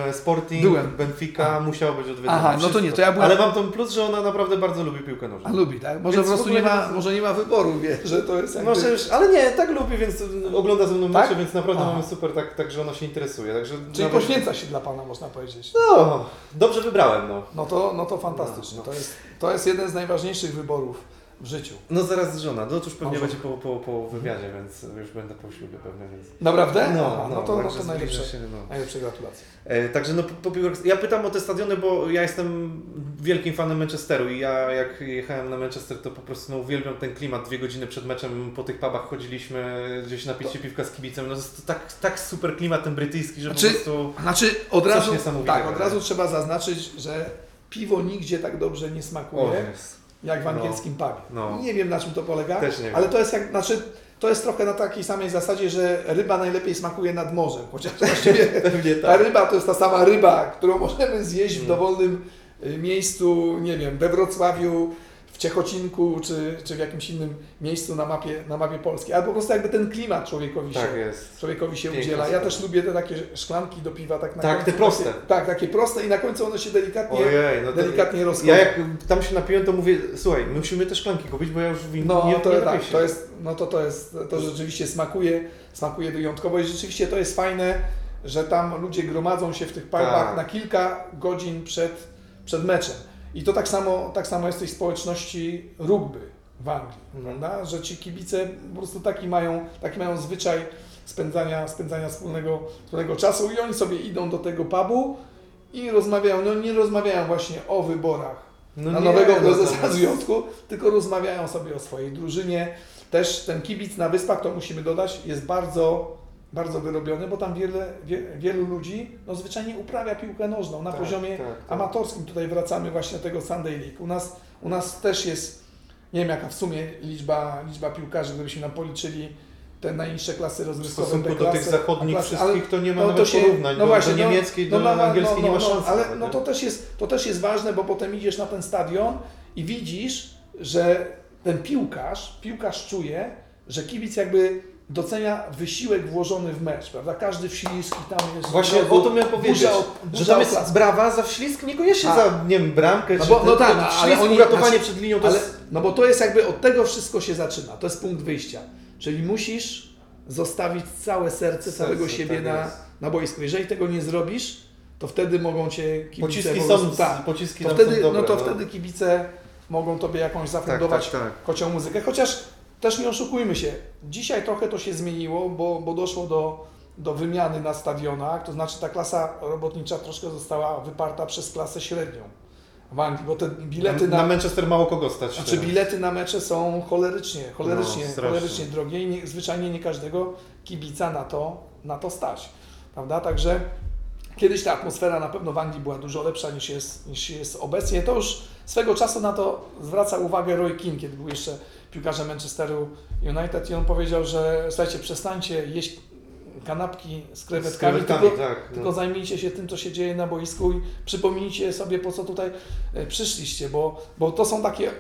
e, Sporting, Byłem. Benfica musiało być odwiedzone. Aha, no to Wszystko. nie, to ja byłem- Ale mam ten plus, że ona naprawdę bardzo lubi piłkę nożną. a lubi, tak? Może Więc po prostu nie ma, nie- może nie ma wyboru, wie, że to jest jakby... Może już, ale nie, tak lubi, więc ogląda ze mną Tak? mecze, więc naprawdę Aha. mamy super, tak, tak, że ona się interesuje. Także Czyli nawet- poświęca się dla Pana, można powiedzieć. No, dobrze wybrałem, no. No to, no to fantastycznie. No, no. To, jest, to jest jeden z najważniejszych wyborów w życiu. No zaraz żona, no to już pewnie Może. będzie po, po, po wywiadzie, więc już będę po ślubie pewnie, więc... Naprawdę? Aha, No, no, to, no to najlepsze, Się, no. najlepsze gratulacje. E, także no, po, po ja pytam o te stadiony, bo ja jestem wielkim fanem Manchesteru i ja jak jechałem na Manchester, to po prostu no, uwielbiam ten klimat. Dwie godziny przed meczem po tych pubach chodziliśmy gdzieś napić się piwka z kibicem. No, to jest tak, tak super klimat ten brytyjski, że Znaczy- po prostu... Znaczy od Coś razu, tak, od nie? razu trzeba zaznaczyć, że piwo nigdzie tak dobrze nie smakuje, jak w no. angielskim pubie. No. Nie wiem na czym to polega, ale to jest jak, znaczy, to jest trochę na takiej samej zasadzie, że ryba najlepiej smakuje nad morzem, chociaż właściwie Pewnie ta tak. ryba to jest ta sama ryba, którą możemy zjeść w Mm. dowolnym y, miejscu, nie wiem, we Wrocławiu, Ciechocinku, czy, czy w jakimś innym miejscu na mapie, na mapie Polski. Albo po prostu jakby ten klimat człowiekowi się, Tak jest. człowiekowi się udziela. Ja też lubię te takie szklanki do piwa, tak na Tak, końcu. te proste. Takie, tak, takie proste i na końcu one się delikatnie, Ojej, no delikatnie rozchodzą. Ja jak tam się napiłem, to mówię, słuchaj, my musimy te szklanki kupić, bo ja już win No, nie, to, nie tak, się. to jest, no to, to jest, to rzeczywiście smakuje, smakuje wyjątkowo i rzeczywiście to jest fajne, że tam ludzie gromadzą się w tych pubach Tak. na kilka godzin przed, przed meczem. I to tak samo, tak samo jest w tej społeczności rugby w Anglii, Mhm. prawda? Że ci kibice po prostu taki mają, taki mają zwyczaj spędzania, spędzania wspólnego, wspólnego czasu i oni sobie idą do tego pubu i rozmawiają, no nie rozmawiają właśnie o wyborach No na nie, nowego no prezesa to- związku, tylko rozmawiają sobie o swojej drużynie. Też ten kibic na Wyspach, to musimy dodać, jest bardzo, bardzo wyrobiony, bo tam wiele, wie, wielu ludzi no, zwyczajnie uprawia piłkę nożną na Tak, poziomie tak, tak. amatorskim. Tutaj wracamy właśnie do tego Sunday League. U nas, u nas też jest, nie wiem jaka w sumie liczba, liczba piłkarzy, gdybyśmy nam policzyli te najniższe klasy W rozrywkowe. stosunku do tych zachodnich klasy, wszystkich to nie ma no nawet to się- porównań. no do, właśnie, do no- niemieckiej, no, do no, no, angielskiej nie ma no, szans. Ale no to też, jest, to też jest ważne, bo potem idziesz na ten stadion i widzisz, że ten piłkarz, piłkarz czuje, że kibic jakby docenia wysiłek włożony w mecz, prawda? Każdy wślizg i tam jest... Właśnie burza o to miałem powiedzieć, burza od- że burza tam jest brawa za wślizg, niekoniecznie za, nie wiem, bramkę, No czy bo- no tak, no, ale oni- uratowanie znaczy, przed linią, to Ale, jest... no bo to jest jakby od tego wszystko się zaczyna. To jest punkt wyjścia. Czyli musisz zostawić całe serce, Serce, całego siebie tak na, jest. na boisku. Jeżeli tego nie zrobisz, to wtedy mogą cię kibice Pociski po są, tak, pociski to wtedy, są dobre, no to wtedy kibice mogą tobie jakąś tak, zafundować tak, tak. kocią muzykę. Chociaż też nie oszukujmy się, dzisiaj trochę to się zmieniło, bo, bo doszło do, do wymiany na stadionach, to znaczy ta klasa robotnicza troszkę została wyparta przez klasę średnią w Anglii, bo te bilety na, na, Manchester mało kogo stać. znaczy teraz. bilety na mecze są cholerycznie, cholerycznie, No, cholerycznie drogie i nie, zwyczajnie nie każdego kibica na to, na to stać. Prawda? Także kiedyś ta atmosfera na pewno w Anglii była dużo lepsza niż jest, niż jest obecnie. To już swego czasu na to zwraca uwagę Roy Keane, kiedy był jeszcze piłkarzem Manchesteru United i on powiedział, że słuchajcie, przestańcie jeść kanapki z Z krewetkami, krewetkami, tylko, tak. no. tylko zajmijcie się tym, co się dzieje na boisku i przypomnijcie sobie, po co tutaj e, przyszliście, bo, bo to są takie,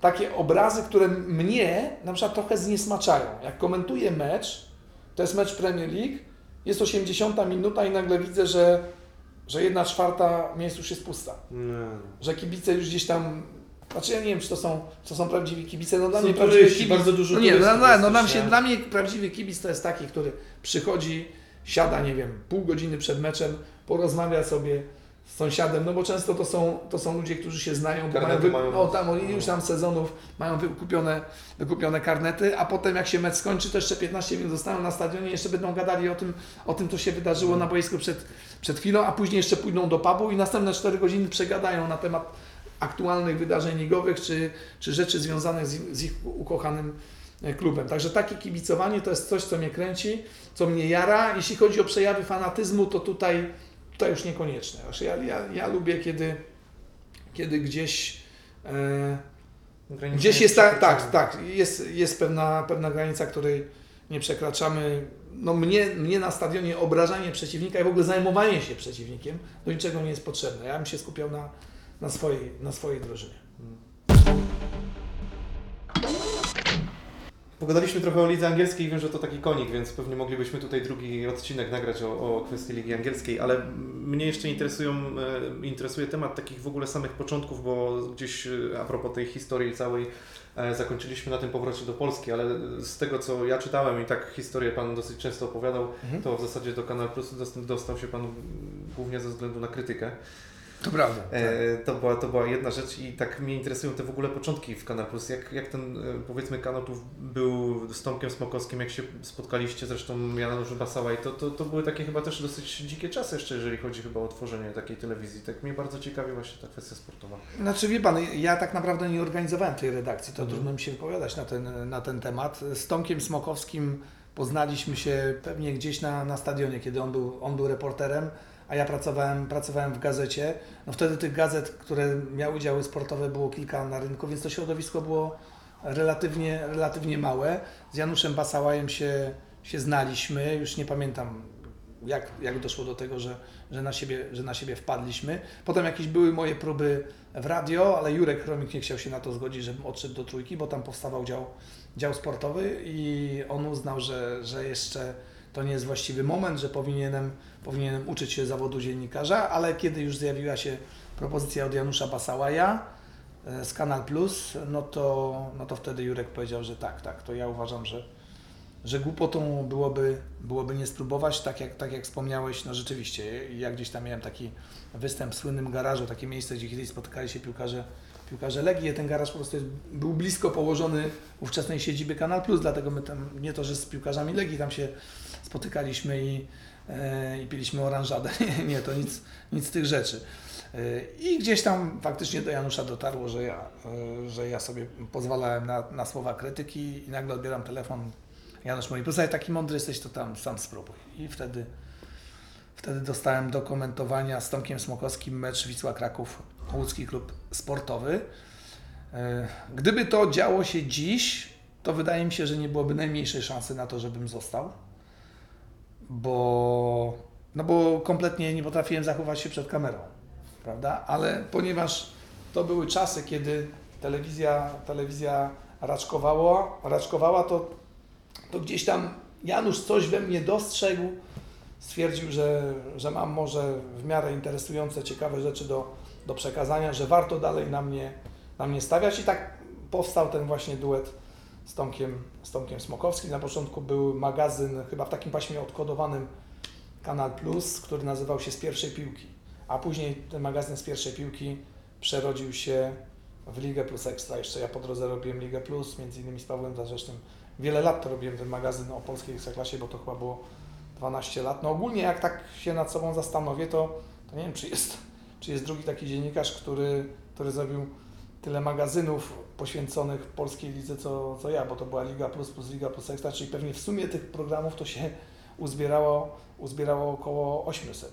takie obrazy, które mnie na przykład trochę zniesmaczają. Jak komentuję mecz, to jest mecz Premier League, jest 80 minuta i nagle widzę, że, że jedna czwarta miejsc już jest pusta. Nie. Że kibice już gdzieś tam. Znaczy ja nie wiem, czy to są, to są prawdziwi kibice. No dla Są mnie prawdziwy turyści, kibic. bardzo dużo no nie, no, no, no, nam się, dla mnie prawdziwy kibic to jest taki, który przychodzi, siada, nie wiem, pół godziny przed meczem, porozmawia sobie z sąsiadem, no bo często to są, to są ludzie, którzy się znają, bo mają, wy, mają. no, tam od iluś tam sezonów mają wykupione, wykupione karnety, a potem jak się mecz skończy, to jeszcze 15 minut zostaną na stadionie, jeszcze będą gadali o tym, o tym co się wydarzyło na boisku przed, przed chwilą, a później jeszcze pójdą do pubu i następne 4 godziny przegadają na temat aktualnych wydarzeń ligowych, czy, czy rzeczy związanych z, z ich ukochanym e, klubem. Także takie kibicowanie to jest coś, co mnie kręci, co mnie jara. Jeśli chodzi o przejawy fanatyzmu, to tutaj, tutaj już niekonieczne. Ja, ja, ja lubię, kiedy, kiedy gdzieś, e, gdzieś jest tak, przekraczamy. tak, tak, jest, jest pewna, pewna granica, której nie przekraczamy. No mnie, mnie na stadionie obrażanie przeciwnika i w ogóle zajmowanie się przeciwnikiem do niczego nie jest potrzebne. Ja bym się skupiał na, na, swojej, na swojej drużynie. Pogadaliśmy trochę o lidze angielskiej, wiem, że to taki konik, więc pewnie moglibyśmy tutaj drugi odcinek nagrać o, o kwestii ligi angielskiej, ale mnie jeszcze interesują, e, interesuje temat takich w ogóle samych początków, bo gdzieś e, a propos tej historii całej e, zakończyliśmy na tym powrocie do Polski, ale z tego co ja czytałem i tak historię Pan dosyć często opowiadał, Mhm. to w zasadzie do Kanal Plus dostał, się Pan głównie ze względu na krytykę. To prawda. E, to, była, to była jedna rzecz i tak mnie interesują te w ogóle początki w Kanal Plus. Jak, jak ten, e, powiedzmy, kanał był z Tomkiem Smokowskim, jak się spotkaliście, zresztą Janusz Basałaj, to, to, to były takie chyba też dosyć dzikie czasy jeszcze, jeżeli chodzi chyba o tworzenie takiej telewizji. Tak mnie bardzo ciekawi właśnie ta kwestia sportowa. Znaczy wie Pan, ja tak naprawdę nie organizowałem tej redakcji, to Mhm. trudno mi się wypowiadać na ten, na ten temat. Z Tomkiem Smokowskim poznaliśmy się pewnie gdzieś na, na stadionie, kiedy on był, on był reporterem, a ja pracowałem, pracowałem w gazecie. No wtedy tych gazet, które miały działy sportowe było kilka na rynku, więc to środowisko było relatywnie, relatywnie małe. Z Januszem Basałajem się, się znaliśmy, już nie pamiętam jak, jak doszło do tego, że, że, na siebie, że na siebie wpadliśmy. Potem jakieś były moje próby w radio, ale Jurek Chromik nie chciał się na to zgodzić, żebym odszedł do trójki, bo tam powstawał dział, dział sportowy i on uznał, że, że jeszcze to nie jest właściwy moment, że powinienem, powinienem uczyć się zawodu dziennikarza, ale kiedy już zjawiła się propozycja od Janusza Basałaja e, z Kanal Plus, no to, no to wtedy Jurek powiedział, że tak, tak, to ja uważam, że, że głupotą byłoby, byłoby nie spróbować, tak jak, tak jak wspomniałeś, no rzeczywiście, ja gdzieś tam miałem taki występ w słynnym garażu, takie miejsce, gdzie kiedyś spotykali się piłkarze, piłkarze Legii, ten garaż po prostu jest, był blisko położony ówczesnej siedziby Kanal Plus, dlatego my tam, nie to, że z piłkarzami Legii tam się spotykaliśmy i, e, i piliśmy oranżadę, nie, to nic, nic z tych rzeczy. Y, I gdzieś tam faktycznie do Janusza dotarło, że ja, y, że ja sobie pozwalałem na, na słowa krytyki i nagle odbieram telefon. Janusz mówi, posłuchaj, taki mądry jesteś, to tam sam spróbuj. I wtedy, wtedy dostałem do komentowania z Tomkiem Smokowskim mecz Wisła Kraków, łódzki klub sportowy. Gdyby to działo się dziś, to wydaje mi się, że nie byłoby najmniejszej szansy na to, żebym został, bo, no bo kompletnie nie potrafiłem zachować się przed kamerą, prawda? Ale ponieważ to były czasy, kiedy telewizja, telewizja raczkowała, raczkowała to, to gdzieś tam Janusz coś we mnie dostrzegł, stwierdził, że, że mam może w miarę interesujące, ciekawe rzeczy do, do przekazania, że warto dalej na mnie, na mnie stawiać i tak powstał ten właśnie duet z Tomkiem, z Tomkiem Smokowskim. Na początku był magazyn, chyba w takim paśmie odkodowanym Kanal Plus, który nazywał się Z pierwszej piłki, a później ten magazyn z pierwszej piłki przerodził się w Ligę Plus Ekstra. Jeszcze ja po drodze robiłem Ligę Plus, między innymi z Pawłem Zarzecznym. Wiele lat to robiłem ten magazyn o polskiej ekstraklasie, bo to chyba było 12 lat. No ogólnie jak tak się nad sobą zastanowię, to, to nie wiem, czy jest, czy jest drugi taki dziennikarz, który, który zrobił tyle magazynów poświęconych polskiej lidze, co, co ja, bo to była Liga Plus plus Liga Plus Ekstra, czyli pewnie w sumie tych programów to się uzbierało, uzbierało około 800,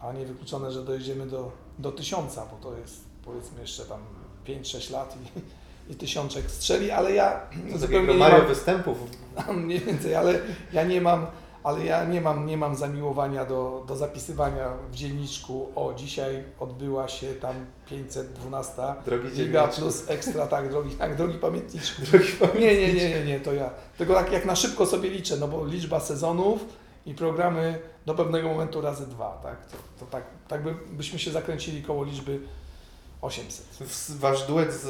a nie wykluczone, że dojedziemy do, do 1000, bo to jest powiedzmy jeszcze tam 5-6 lat i, i tysiączek strzeli, ale ja To zupełnie nie mam, występów. mniej więcej, ale ja nie mam, ale ja nie mam, nie mam zamiłowania do, do zapisywania w dzienniczku, o dzisiaj odbyła się tam 512 Drogi dzienniczku. plus ekstra, tak, drogi, tak, drogi pamiętniczku. Drogi Nie, nie, nie, nie, nie, to ja. Tylko tak jak na szybko sobie liczę, no bo liczba sezonów i programy do pewnego momentu razy dwa, tak? To, to tak, tak by, byśmy się zakręcili koło liczby 800. W- Wasz duet z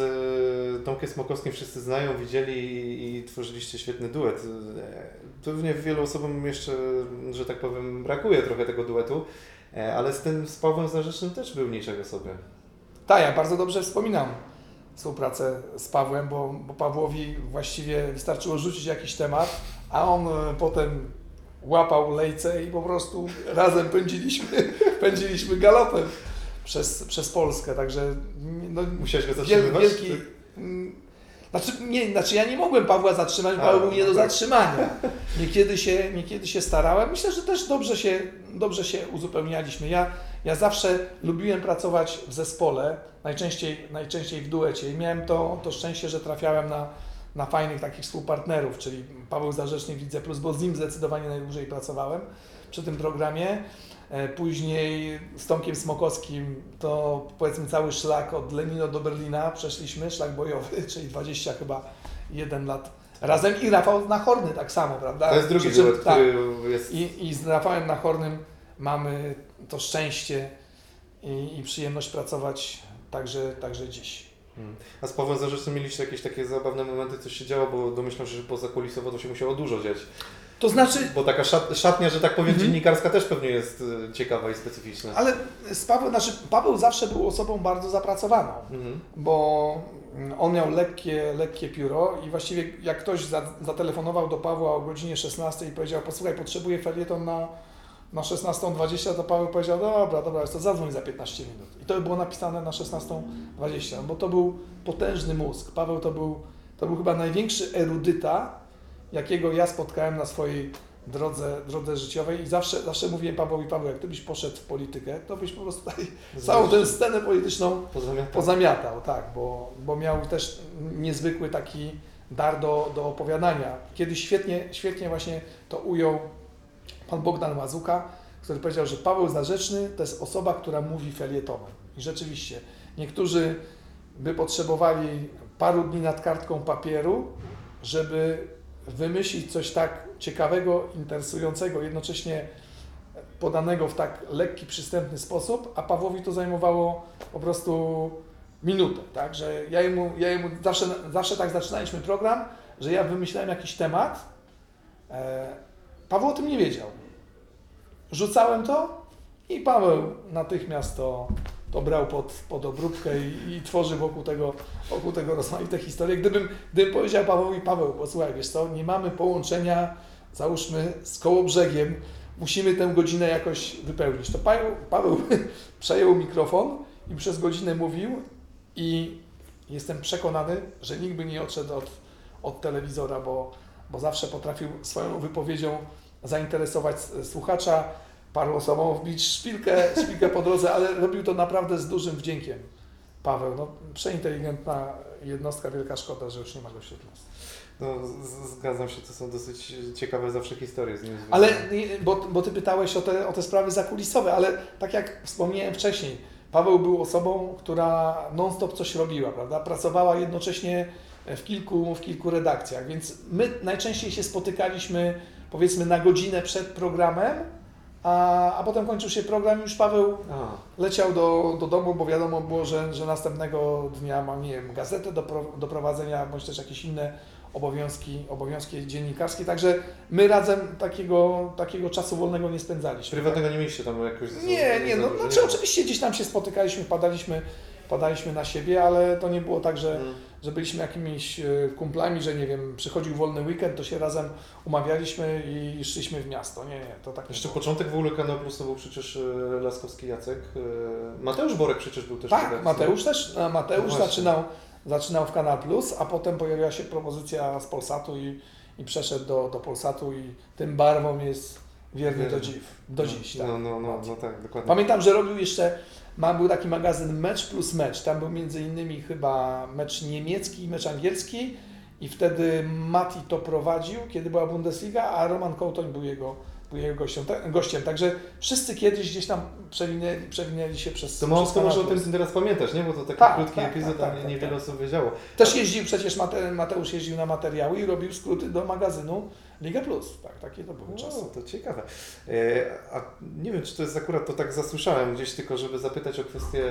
e, Tomkiem Smokowskim wszyscy znają, widzieli i, tworzyliście świetny duet. Pewnie wielu osobom jeszcze, że tak powiem, brakuje trochę tego duetu, e, ale z tym z Pawłem Zarzecznym też był niczego sobie. Tak, ja bardzo dobrze wspominam współpracę z Pawłem, bo, bo Pawłowi właściwie wystarczyło rzucić jakiś temat, a on e, potem łapał lejce i po prostu razem pędziliśmy, pędziliśmy galopem przez, przez Polskę, także no, Musiałeś go zatrzymywać? wielki... mm, Znaczy, nie, znaczy ja nie mogłem Pawła zatrzymać, bo Paweł był nie do zatrzymania. Niekiedy się, niekiedy się starałem. Myślę, że też dobrze się, dobrze się uzupełnialiśmy. Ja, ja zawsze lubiłem pracować w zespole, najczęściej, najczęściej w duecie i miałem to, to szczęście, że trafiałem na, na fajnych takich współpartnerów, czyli Paweł Zarzeczny w Lidze Plus, bo z nim zdecydowanie najdłużej pracowałem przy tym programie. E, Później z Tomkiem Smokowskim to powiedzmy cały szlak od Lenino do Berlina przeszliśmy, szlak bojowy, czyli 20 chyba jeden lat razem i Rafał Nachorny tak samo, prawda? To jest drugi Przy czym- duet, tak, który jest... i, I z Rafałem Nachornym mamy to szczęście i, i przyjemność pracować także, także dziś. Hmm. A z Pawłem Zarzecznym mieliście jakieś takie zabawne momenty, co się działo, bo domyślam się, że poza kulisowo to się musiało dużo dziać. To znaczy, Bo taka szat, szatnia, że tak powiem, Mhm. dziennikarska też pewnie jest e, ciekawa i specyficzna. ale z Paweł, znaczy Paweł zawsze był osobą bardzo zapracowaną. Mhm. bo on miał lekkie, lekkie pióro i właściwie jak ktoś za, zatelefonował do Pawła o godzinie 16 i powiedział, posłuchaj, potrzebuję felieton na, na 16.20, to Paweł powiedział, dobra, dobra, to zadzwoń za 15 minut. I to było napisane na 16.20, bo to był potężny mózg. Paweł to był, to był chyba największy erudyta, jakiego ja spotkałem na swojej drodze, drodze życiowej i zawsze, zawsze mówiłem Pawłowi, Paweł, jak ty byś poszedł w politykę, to byś po prostu tutaj całą tę scenę polityczną Pozamiatał. pozamiatał, tak, bo, bo miał też niezwykły taki dar do, do opowiadania. Kiedyś świetnie, świetnie właśnie to ujął pan Bogdan Łazuka, który powiedział, że Paweł Zarzeczny to jest osoba, która mówi felietonem. I rzeczywiście, niektórzy by potrzebowali paru dni nad kartką papieru, żeby wymyślić coś tak ciekawego, interesującego, jednocześnie podanego w tak lekki, przystępny sposób, a Pawłowi to zajmowało po prostu minutę, tak, że ja jemu, ja jemu zawsze, zawsze tak zaczynaliśmy program, że ja wymyślałem jakiś temat, e, Paweł o tym nie wiedział. Rzucałem to i Paweł natychmiast to, to brał pod, pod obróbkę i, i tworzy wokół tego, wokół tego rozmaite historie. Gdybym, gdybym powiedział Pawłowi, Paweł, posłuchaj, wiesz co, nie mamy połączenia, załóżmy, z Kołobrzegiem, musimy tę godzinę jakoś wypełnić. To Paweł, Paweł przejął mikrofon i przez godzinę mówił i jestem przekonany, że nikt by nie odszedł od, od telewizora, bo, bo zawsze potrafił swoją wypowiedzią zainteresować słuchacza, paru osobom wbić szpilkę, szpilkę po drodze, ale robił to naprawdę z dużym wdziękiem. Paweł, no przeinteligentna jednostka, wielka szkoda, że już nie ma go wśród nas. No, zgadzam się, to są dosyć ciekawe zawsze historie z nim. Ale, bo, bo Ty pytałeś o te, o te sprawy zakulisowe, ale tak jak wspomniałem wcześniej, Paweł był osobą, która non-stop coś robiła, prawda? Pracowała jednocześnie w kilku, w kilku redakcjach, więc my najczęściej się spotykaliśmy powiedzmy na godzinę przed programem, a, a potem kończył się program i już Paweł A, leciał do, do domu, bo wiadomo było, że, że następnego dnia ma, nie wiem, gazetę do, pro, do prowadzenia, bądź też jakieś inne obowiązki, obowiązki dziennikarskie, także my razem takiego, takiego czasu wolnego nie spędzaliśmy. prywatnego nie mieliście tam jakoś... Nie, nie, no znaczy oczywiście gdzieś tam się spotykaliśmy, padaliśmy, padaliśmy na siebie, ale to nie było tak, że, Mm. że byliśmy jakimiś e, kumplami, że nie wiem, przychodził wolny weekend, to się razem umawialiśmy i szliśmy w miasto. Nie, nie, to tak nie Jeszcze było. początek w ogóle Kanał Plus to był przecież e, Laskowski Jacek. e, Mateusz Borek przecież był też Tak. Mateusz też, Mateusz No zaczynał, zaczynał w Kanal Plus, a potem pojawiła się propozycja z Polsatu i, i przeszedł do, do Polsatu i tym barwom jest wierny do, dziś, do dziś. Tak. No, no, no, no tak, dokładnie. Pamiętam, że robił jeszcze, ma, był taki magazyn Mecz plus Mecz, tam był między innymi chyba mecz niemiecki i mecz angielski. I wtedy Mati to prowadził, kiedy była Bundesliga, a Roman Kołtoń był jego, jego gościem, ta- gościem. Także wszyscy kiedyś gdzieś tam przewinęli, przewinęli się przez To kto może o tym teraz pamiętać, nie? Bo to taki Tak, krótki tak, epizod, tak, a tak, nie- niewiele tak. osób wiedziało. Też jeździł przecież, Mate, Mateusz jeździł na materiały i robił skróty do magazynu Liga Plus. Tak, takie to były czasy. To ciekawe. E, A nie wiem, czy to jest akurat, to tak zasłyszałem gdzieś tylko, żeby zapytać o kwestię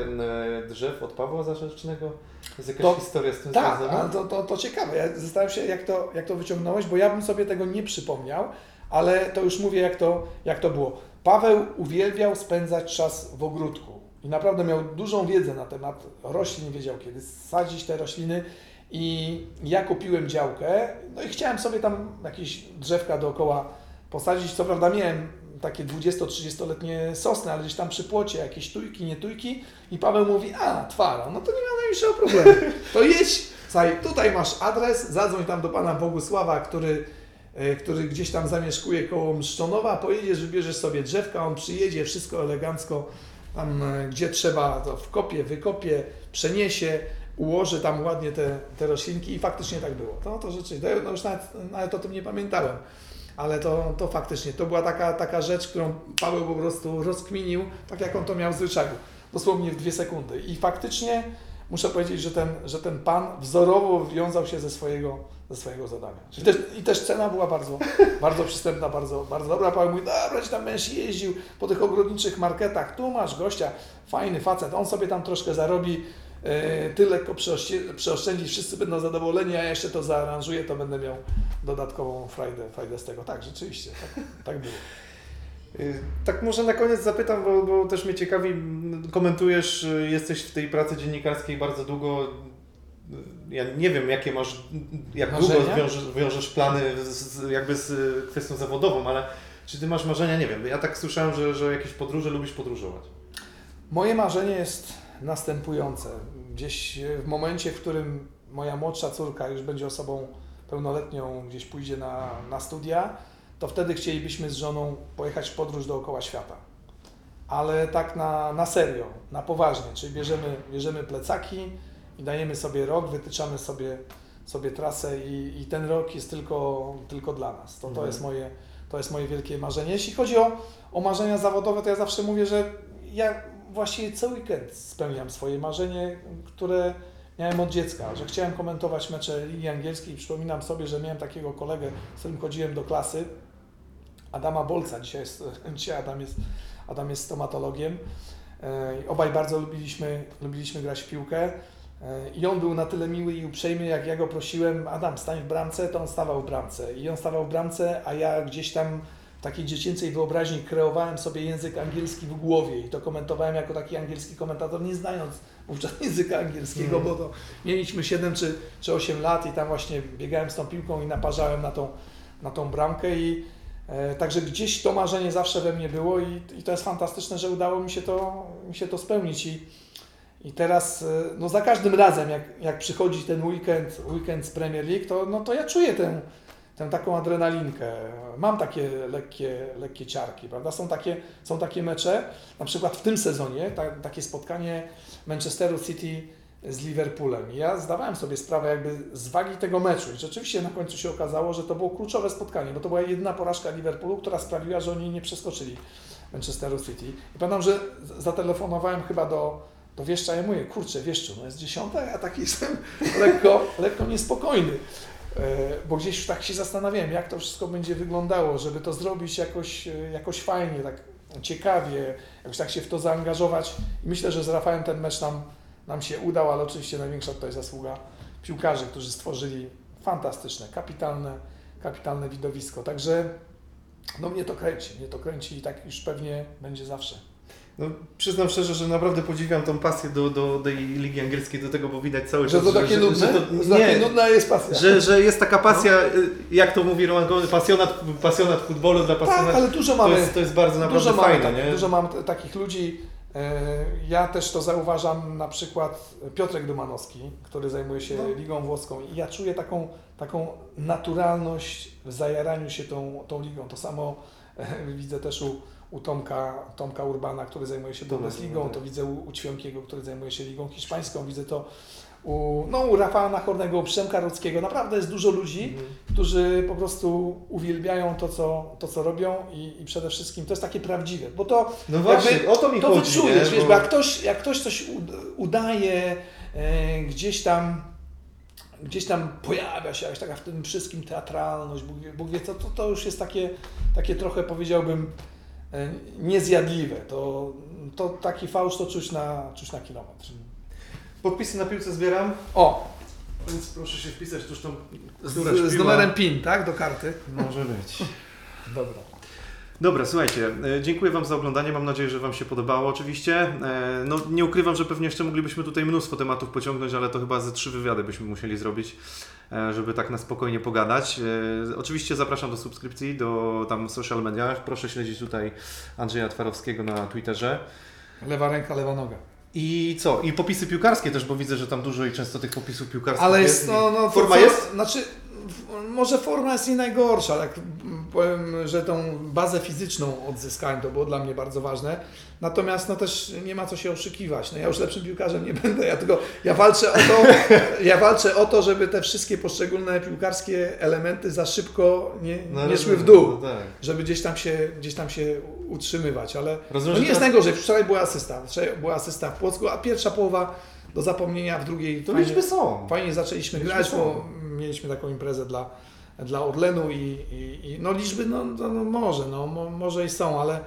e, drzew od Pawła Zarzecznego. Jest jakaś To- historia z tym Tak, związana? ale to, to, to ciekawe. Ja zastanawiam się, jak to, jak to wyciągnąłeś, bo ja bym sobie tego nie przypomniał, ale to już mówię, jak to, jak to było. Paweł uwielbiał spędzać czas w ogródku i naprawdę miał dużą wiedzę na temat roślin, wiedział kiedy sadzić te rośliny i ja kupiłem działkę, no i chciałem sobie tam jakieś drzewka dookoła posadzić. Co prawda miałem takie 20-30-letnie sosny, ale gdzieś tam przy płocie jakieś tujki, nie tujki i Paweł mówi, a twara, no to nie ma najmniejszego problemu. To jedź, słuchaj, tutaj masz adres, zadzwoń tam do pana Bogusława, który, który gdzieś tam zamieszkuje koło Mszczonowa, pojedziesz, wybierzesz sobie drzewka, on przyjedzie, wszystko elegancko, tam e, gdzie trzeba, to wkopie, wykopie, przeniesie, ułoży tam ładnie te, te roślinki i faktycznie tak było. To, to rzeczywiście, no już nawet, nawet o tym nie pamiętałem. Ale to, to faktycznie, to była taka, taka rzecz, którą Paweł po prostu rozkminił, tak jak on to miał w zwyczaju, dosłownie w dwie sekundy. I faktycznie muszę powiedzieć, że ten, że ten pan wzorowo wywiązał się ze swojego, ze swojego zadania. I też, I też cena była bardzo, bardzo przystępna, bardzo, bardzo dobra. Paweł mówi, dobra, ci tam będziesz jeździł po tych ogrodniczych marketach, tu masz gościa, fajny facet, on sobie tam troszkę zarobi, e, ty lekko przeoście- przeoszczędzisz, wszyscy będą zadowoleni, a ja jeszcze to zaaranżuję, to będę miał dodatkową frajdę, frajdę z tego. Tak, rzeczywiście, tak, tak było. Y, Tak może na koniec zapytam, bo, bo też mnie ciekawi, komentujesz, y, jesteś w tej pracy dziennikarskiej bardzo długo. Ja nie wiem, jakie masz, jak długo Marzenia? wiążesz, wiążesz plany z, jakby z kwestią zawodową, ale czy ty masz marzenia? Nie wiem. Ja tak słyszałem, że, że jakieś podróże lubisz podróżować. Moje marzenie jest następujące. Gdzieś e, w momencie, w którym moja młodsza córka już będzie osobą pełnoletnią, gdzieś pójdzie na, na studia, to wtedy chcielibyśmy z żoną pojechać w podróż dookoła świata. Ale tak na, na serio, na poważnie, czyli bierzemy, bierzemy plecaki i dajemy sobie rok, wytyczamy sobie, sobie trasę i, i ten rok jest tylko, tylko dla nas. To, to, Mhm. jest moje, to jest moje wielkie marzenie. Jeśli chodzi o, o marzenia zawodowe, to ja zawsze mówię, że ja właściwie co weekend spełniam swoje marzenie, które miałem od dziecka, że chciałem komentować mecze Ligi Angielskiej. Przypominam sobie, że miałem takiego kolegę, z którym chodziłem do klasy, Adama Bolca. Dzisiaj, jest, dzisiaj Adam, jest, Adam jest stomatologiem. E, Obaj bardzo lubiliśmy, lubiliśmy grać w piłkę. I on był na tyle miły i uprzejmy, jak ja go prosiłem, Adam, stań w bramce, to on stawał w bramce. I on stawał w bramce, a ja gdzieś tam w takiej dziecięcej wyobraźni kreowałem sobie język angielski w głowie i to komentowałem jako taki angielski komentator, nie znając wówczas języka angielskiego, Mm. bo to mieliśmy 7 czy, czy 8 lat i tam właśnie biegałem z tą piłką i naparzałem na tą, na tą bramkę i E, Także gdzieś to marzenie zawsze we mnie było i, i to jest fantastyczne, że udało mi się to, mi się to spełnić. I, i teraz e, no za każdym razem, jak, jak przychodzi ten weekend, weekend z Premier League, to, no to ja czuję tę, tę taką adrenalinkę. Mam takie lekkie, lekkie ciarki, prawda? Są takie, są takie mecze, na przykład w tym sezonie, ta, takie spotkanie Manchesteru City z Liverpoolem. I ja zdawałem sobie sprawę jakby z wagi tego meczu i rzeczywiście na końcu się okazało, że to było kluczowe spotkanie, bo to była jedyna porażka Liverpoolu, która sprawiła, że oni nie przeskoczyli Manchesteru City. I pamiętam, że zatelefonowałem chyba do, do wieszcza i mówię, kurczę, wieszczu, no jest dziesiąta, ja taki jestem lekko, lekko niespokojny. E, Bo gdzieś tak się zastanawiałem, jak to wszystko będzie wyglądało, żeby to zrobić jakoś, e, jakoś fajnie, tak ciekawie, jakoś tak się w to zaangażować. I myślę, że z Rafałem ten mecz nam, nam się udał, ale oczywiście największa tutaj zasługa piłkarzy, którzy stworzyli fantastyczne, kapitalne, kapitalne widowisko. Także no mnie to kręci, mnie to kręci i tak już pewnie będzie zawsze. No, przyznam szczerze, że naprawdę podziwiam tą pasję do, do tej ligi angielskiej, do tego, bo widać cały Że czas, to takie nudne? że to, Że takie nie, nudna jest pasja. że, że jest taka pasja, y, jak to mówi Roman Gołębie, pasjonat, pasjonat futbolu dla tak, pasjonat. ale dużo to, mamy. jest, to jest bardzo naprawdę Dużo mamy, fajne, tak, nie? dużo mam takich ludzi. E, Ja też to zauważam, na przykład Piotrek Dumanowski, który zajmuje się No. Ligą Włoską i ja czuję taką, taką naturalność w zajaraniu się tą, tą ligą. To samo e, widzę też u, u Tomka, Tomka Urbana, który zajmuje się Bundesligą, to widzę u, u Ćwiąkiego, który zajmuje się Ligą Hiszpańską, widzę to u, no, u Rafała Nachornego, u Przemka Rudzkiego. Naprawdę jest dużo ludzi, Mhm. którzy po prostu uwielbiają to, co, to, co robią i, i przede wszystkim to jest takie prawdziwe, bo to No właśnie, jakby o to mi to chodzi, wyczujesz, wiesz, Bo- bo jak ktoś, jak ktoś coś ud- udaje, e, gdzieś tam gdzieś tam pojawia się jakaś taka w tym wszystkim teatralność, Bóg wie, Bóg wie to, to, to już jest takie, takie trochę powiedziałbym niezjadliwe. To, to taki fałsz to czuć na, czuć na kilometr. Podpisy na piłce zbieram, O, więc proszę się wpisać tuż tą, z, z numerem PIN, tak, do karty. Może być. Dobra. Dobra, słuchajcie, e, dziękuję Wam za oglądanie. Mam nadzieję, że Wam się podobało oczywiście. E, No, nie ukrywam, że pewnie jeszcze moglibyśmy tutaj mnóstwo tematów pociągnąć, ale to chyba ze trzy wywiady byśmy musieli zrobić, e, żeby tak na spokojnie pogadać. E, Oczywiście zapraszam do subskrypcji, do tam social mediach. Proszę śledzić tutaj Andrzeja Twarowskiego na Twitterze. Lewa ręka, lewa noga. I co? I popisy piłkarskie też, bo widzę, że tam dużo i często tych popisów piłkarskich Ale jest, no, no to Forma co- jest? Znaczy, może forma jest nie najgorsza, ale powiem, że tą bazę fizyczną odzyskałem, to było dla mnie bardzo ważne. Natomiast no też nie ma co się oszukiwać. No ja już lepszym piłkarzem nie będę, ja tylko ja walczę o to, ja walczę o to, żeby te wszystkie poszczególne piłkarskie elementy za szybko nie, No, nie szły w dół. no tak. Żeby gdzieś tam się, gdzieś tam się utrzymywać, ale Rozumiem, no nie jest teraz- najgorzej. Wczoraj była asysta, wczoraj była asysta w Płocku, a pierwsza połowa do zapomnienia, w drugiej To fajnie- liczby są. Fajnie zaczęliśmy Liczby grać, są. bo mieliśmy taką imprezę dla, dla Orlenu i, i, i no liczby, no, no, no może, no mo, może i są, ale,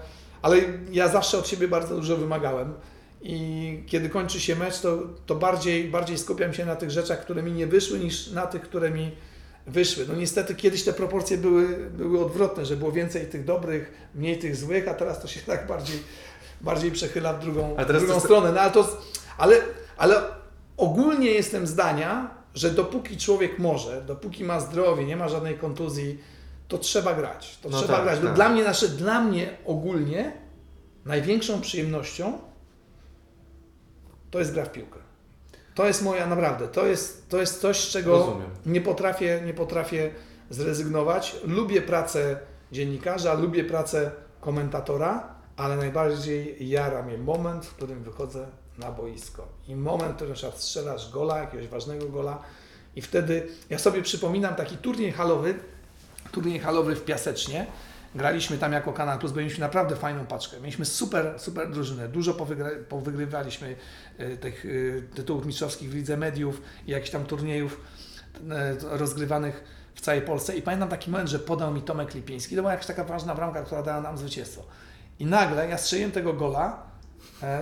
ale ja zawsze od siebie bardzo dużo wymagałem i kiedy kończy się mecz, to, to bardziej, bardziej skupiam się na tych rzeczach, które mi nie wyszły, niż na tych, które mi wyszły. No niestety kiedyś te proporcje były, były odwrotne, że było więcej tych dobrych, mniej tych złych, a teraz to się tak bardziej, bardziej przechyla w drugą, w drugą to stronę. No ale, to, ale, ale ogólnie jestem zdania, że dopóki człowiek może, dopóki ma zdrowie, nie ma żadnej kontuzji, to trzeba grać. To No trzeba tak, grać. Tak. Dla mnie, znaczy, dla mnie ogólnie największą przyjemnością to jest gra w piłkę. To jest moja naprawdę, to jest, to jest coś, z czego Rozumiem. nie potrafię, nie potrafię zrezygnować. Lubię pracę dziennikarza, lubię pracę komentatora, ale najbardziej jara mnie moment, w którym wychodzę na boisko. I moment, w którym przykład strzelasz gola, jakiegoś ważnego gola i wtedy ja sobie przypominam taki turniej halowy, turniej halowy w Piasecznie. Graliśmy tam jako Kanal Plus, mieliśmy naprawdę fajną paczkę. Mieliśmy super, super drużynę. Dużo powygrywaliśmy e, tych e, tytułów mistrzowskich w Lidze Mediów i jakichś tam turniejów e, rozgrywanych w całej Polsce. I pamiętam taki moment, że podał mi Tomek Lipiński. To była jakaś taka ważna bramka, która dała nam zwycięstwo. I nagle ja strzeliłem tego gola,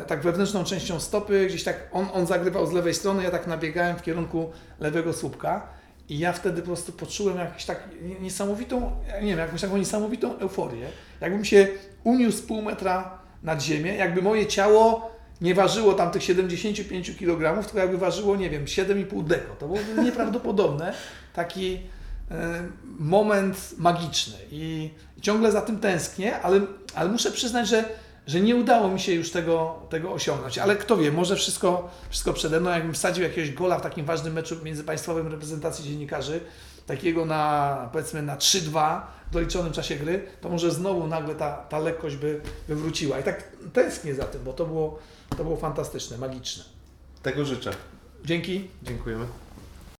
tak wewnętrzną częścią stopy, gdzieś tak on, on zagrywał z lewej strony, ja tak nabiegałem w kierunku lewego słupka. I ja wtedy po prostu poczułem jakąś tak niesamowitą, nie wiem, jakąś taką niesamowitą euforię. Jakbym się uniósł pół metra nad ziemię, jakby moje ciało nie ważyło tam tych 75 kg, tylko jakby ważyło, nie wiem, 7,5 deko. To było nieprawdopodobne. Taki, e, moment magiczny i ciągle za tym tęsknię, ale, ale muszę przyznać, że, że nie udało mi się już tego, tego osiągnąć. Ale kto wie, może wszystko, wszystko przede mną. Jakbym wsadził jakiegoś gola w takim ważnym meczu międzypaństwowym reprezentacji dziennikarzy, takiego na powiedzmy na 3-2 w doliczonym czasie gry, to może znowu nagle ta, ta lekkość by, by wróciła. I tak tęsknię za tym, bo to było, to było fantastyczne, magiczne. Tego życzę. Dzięki. Dziękujemy.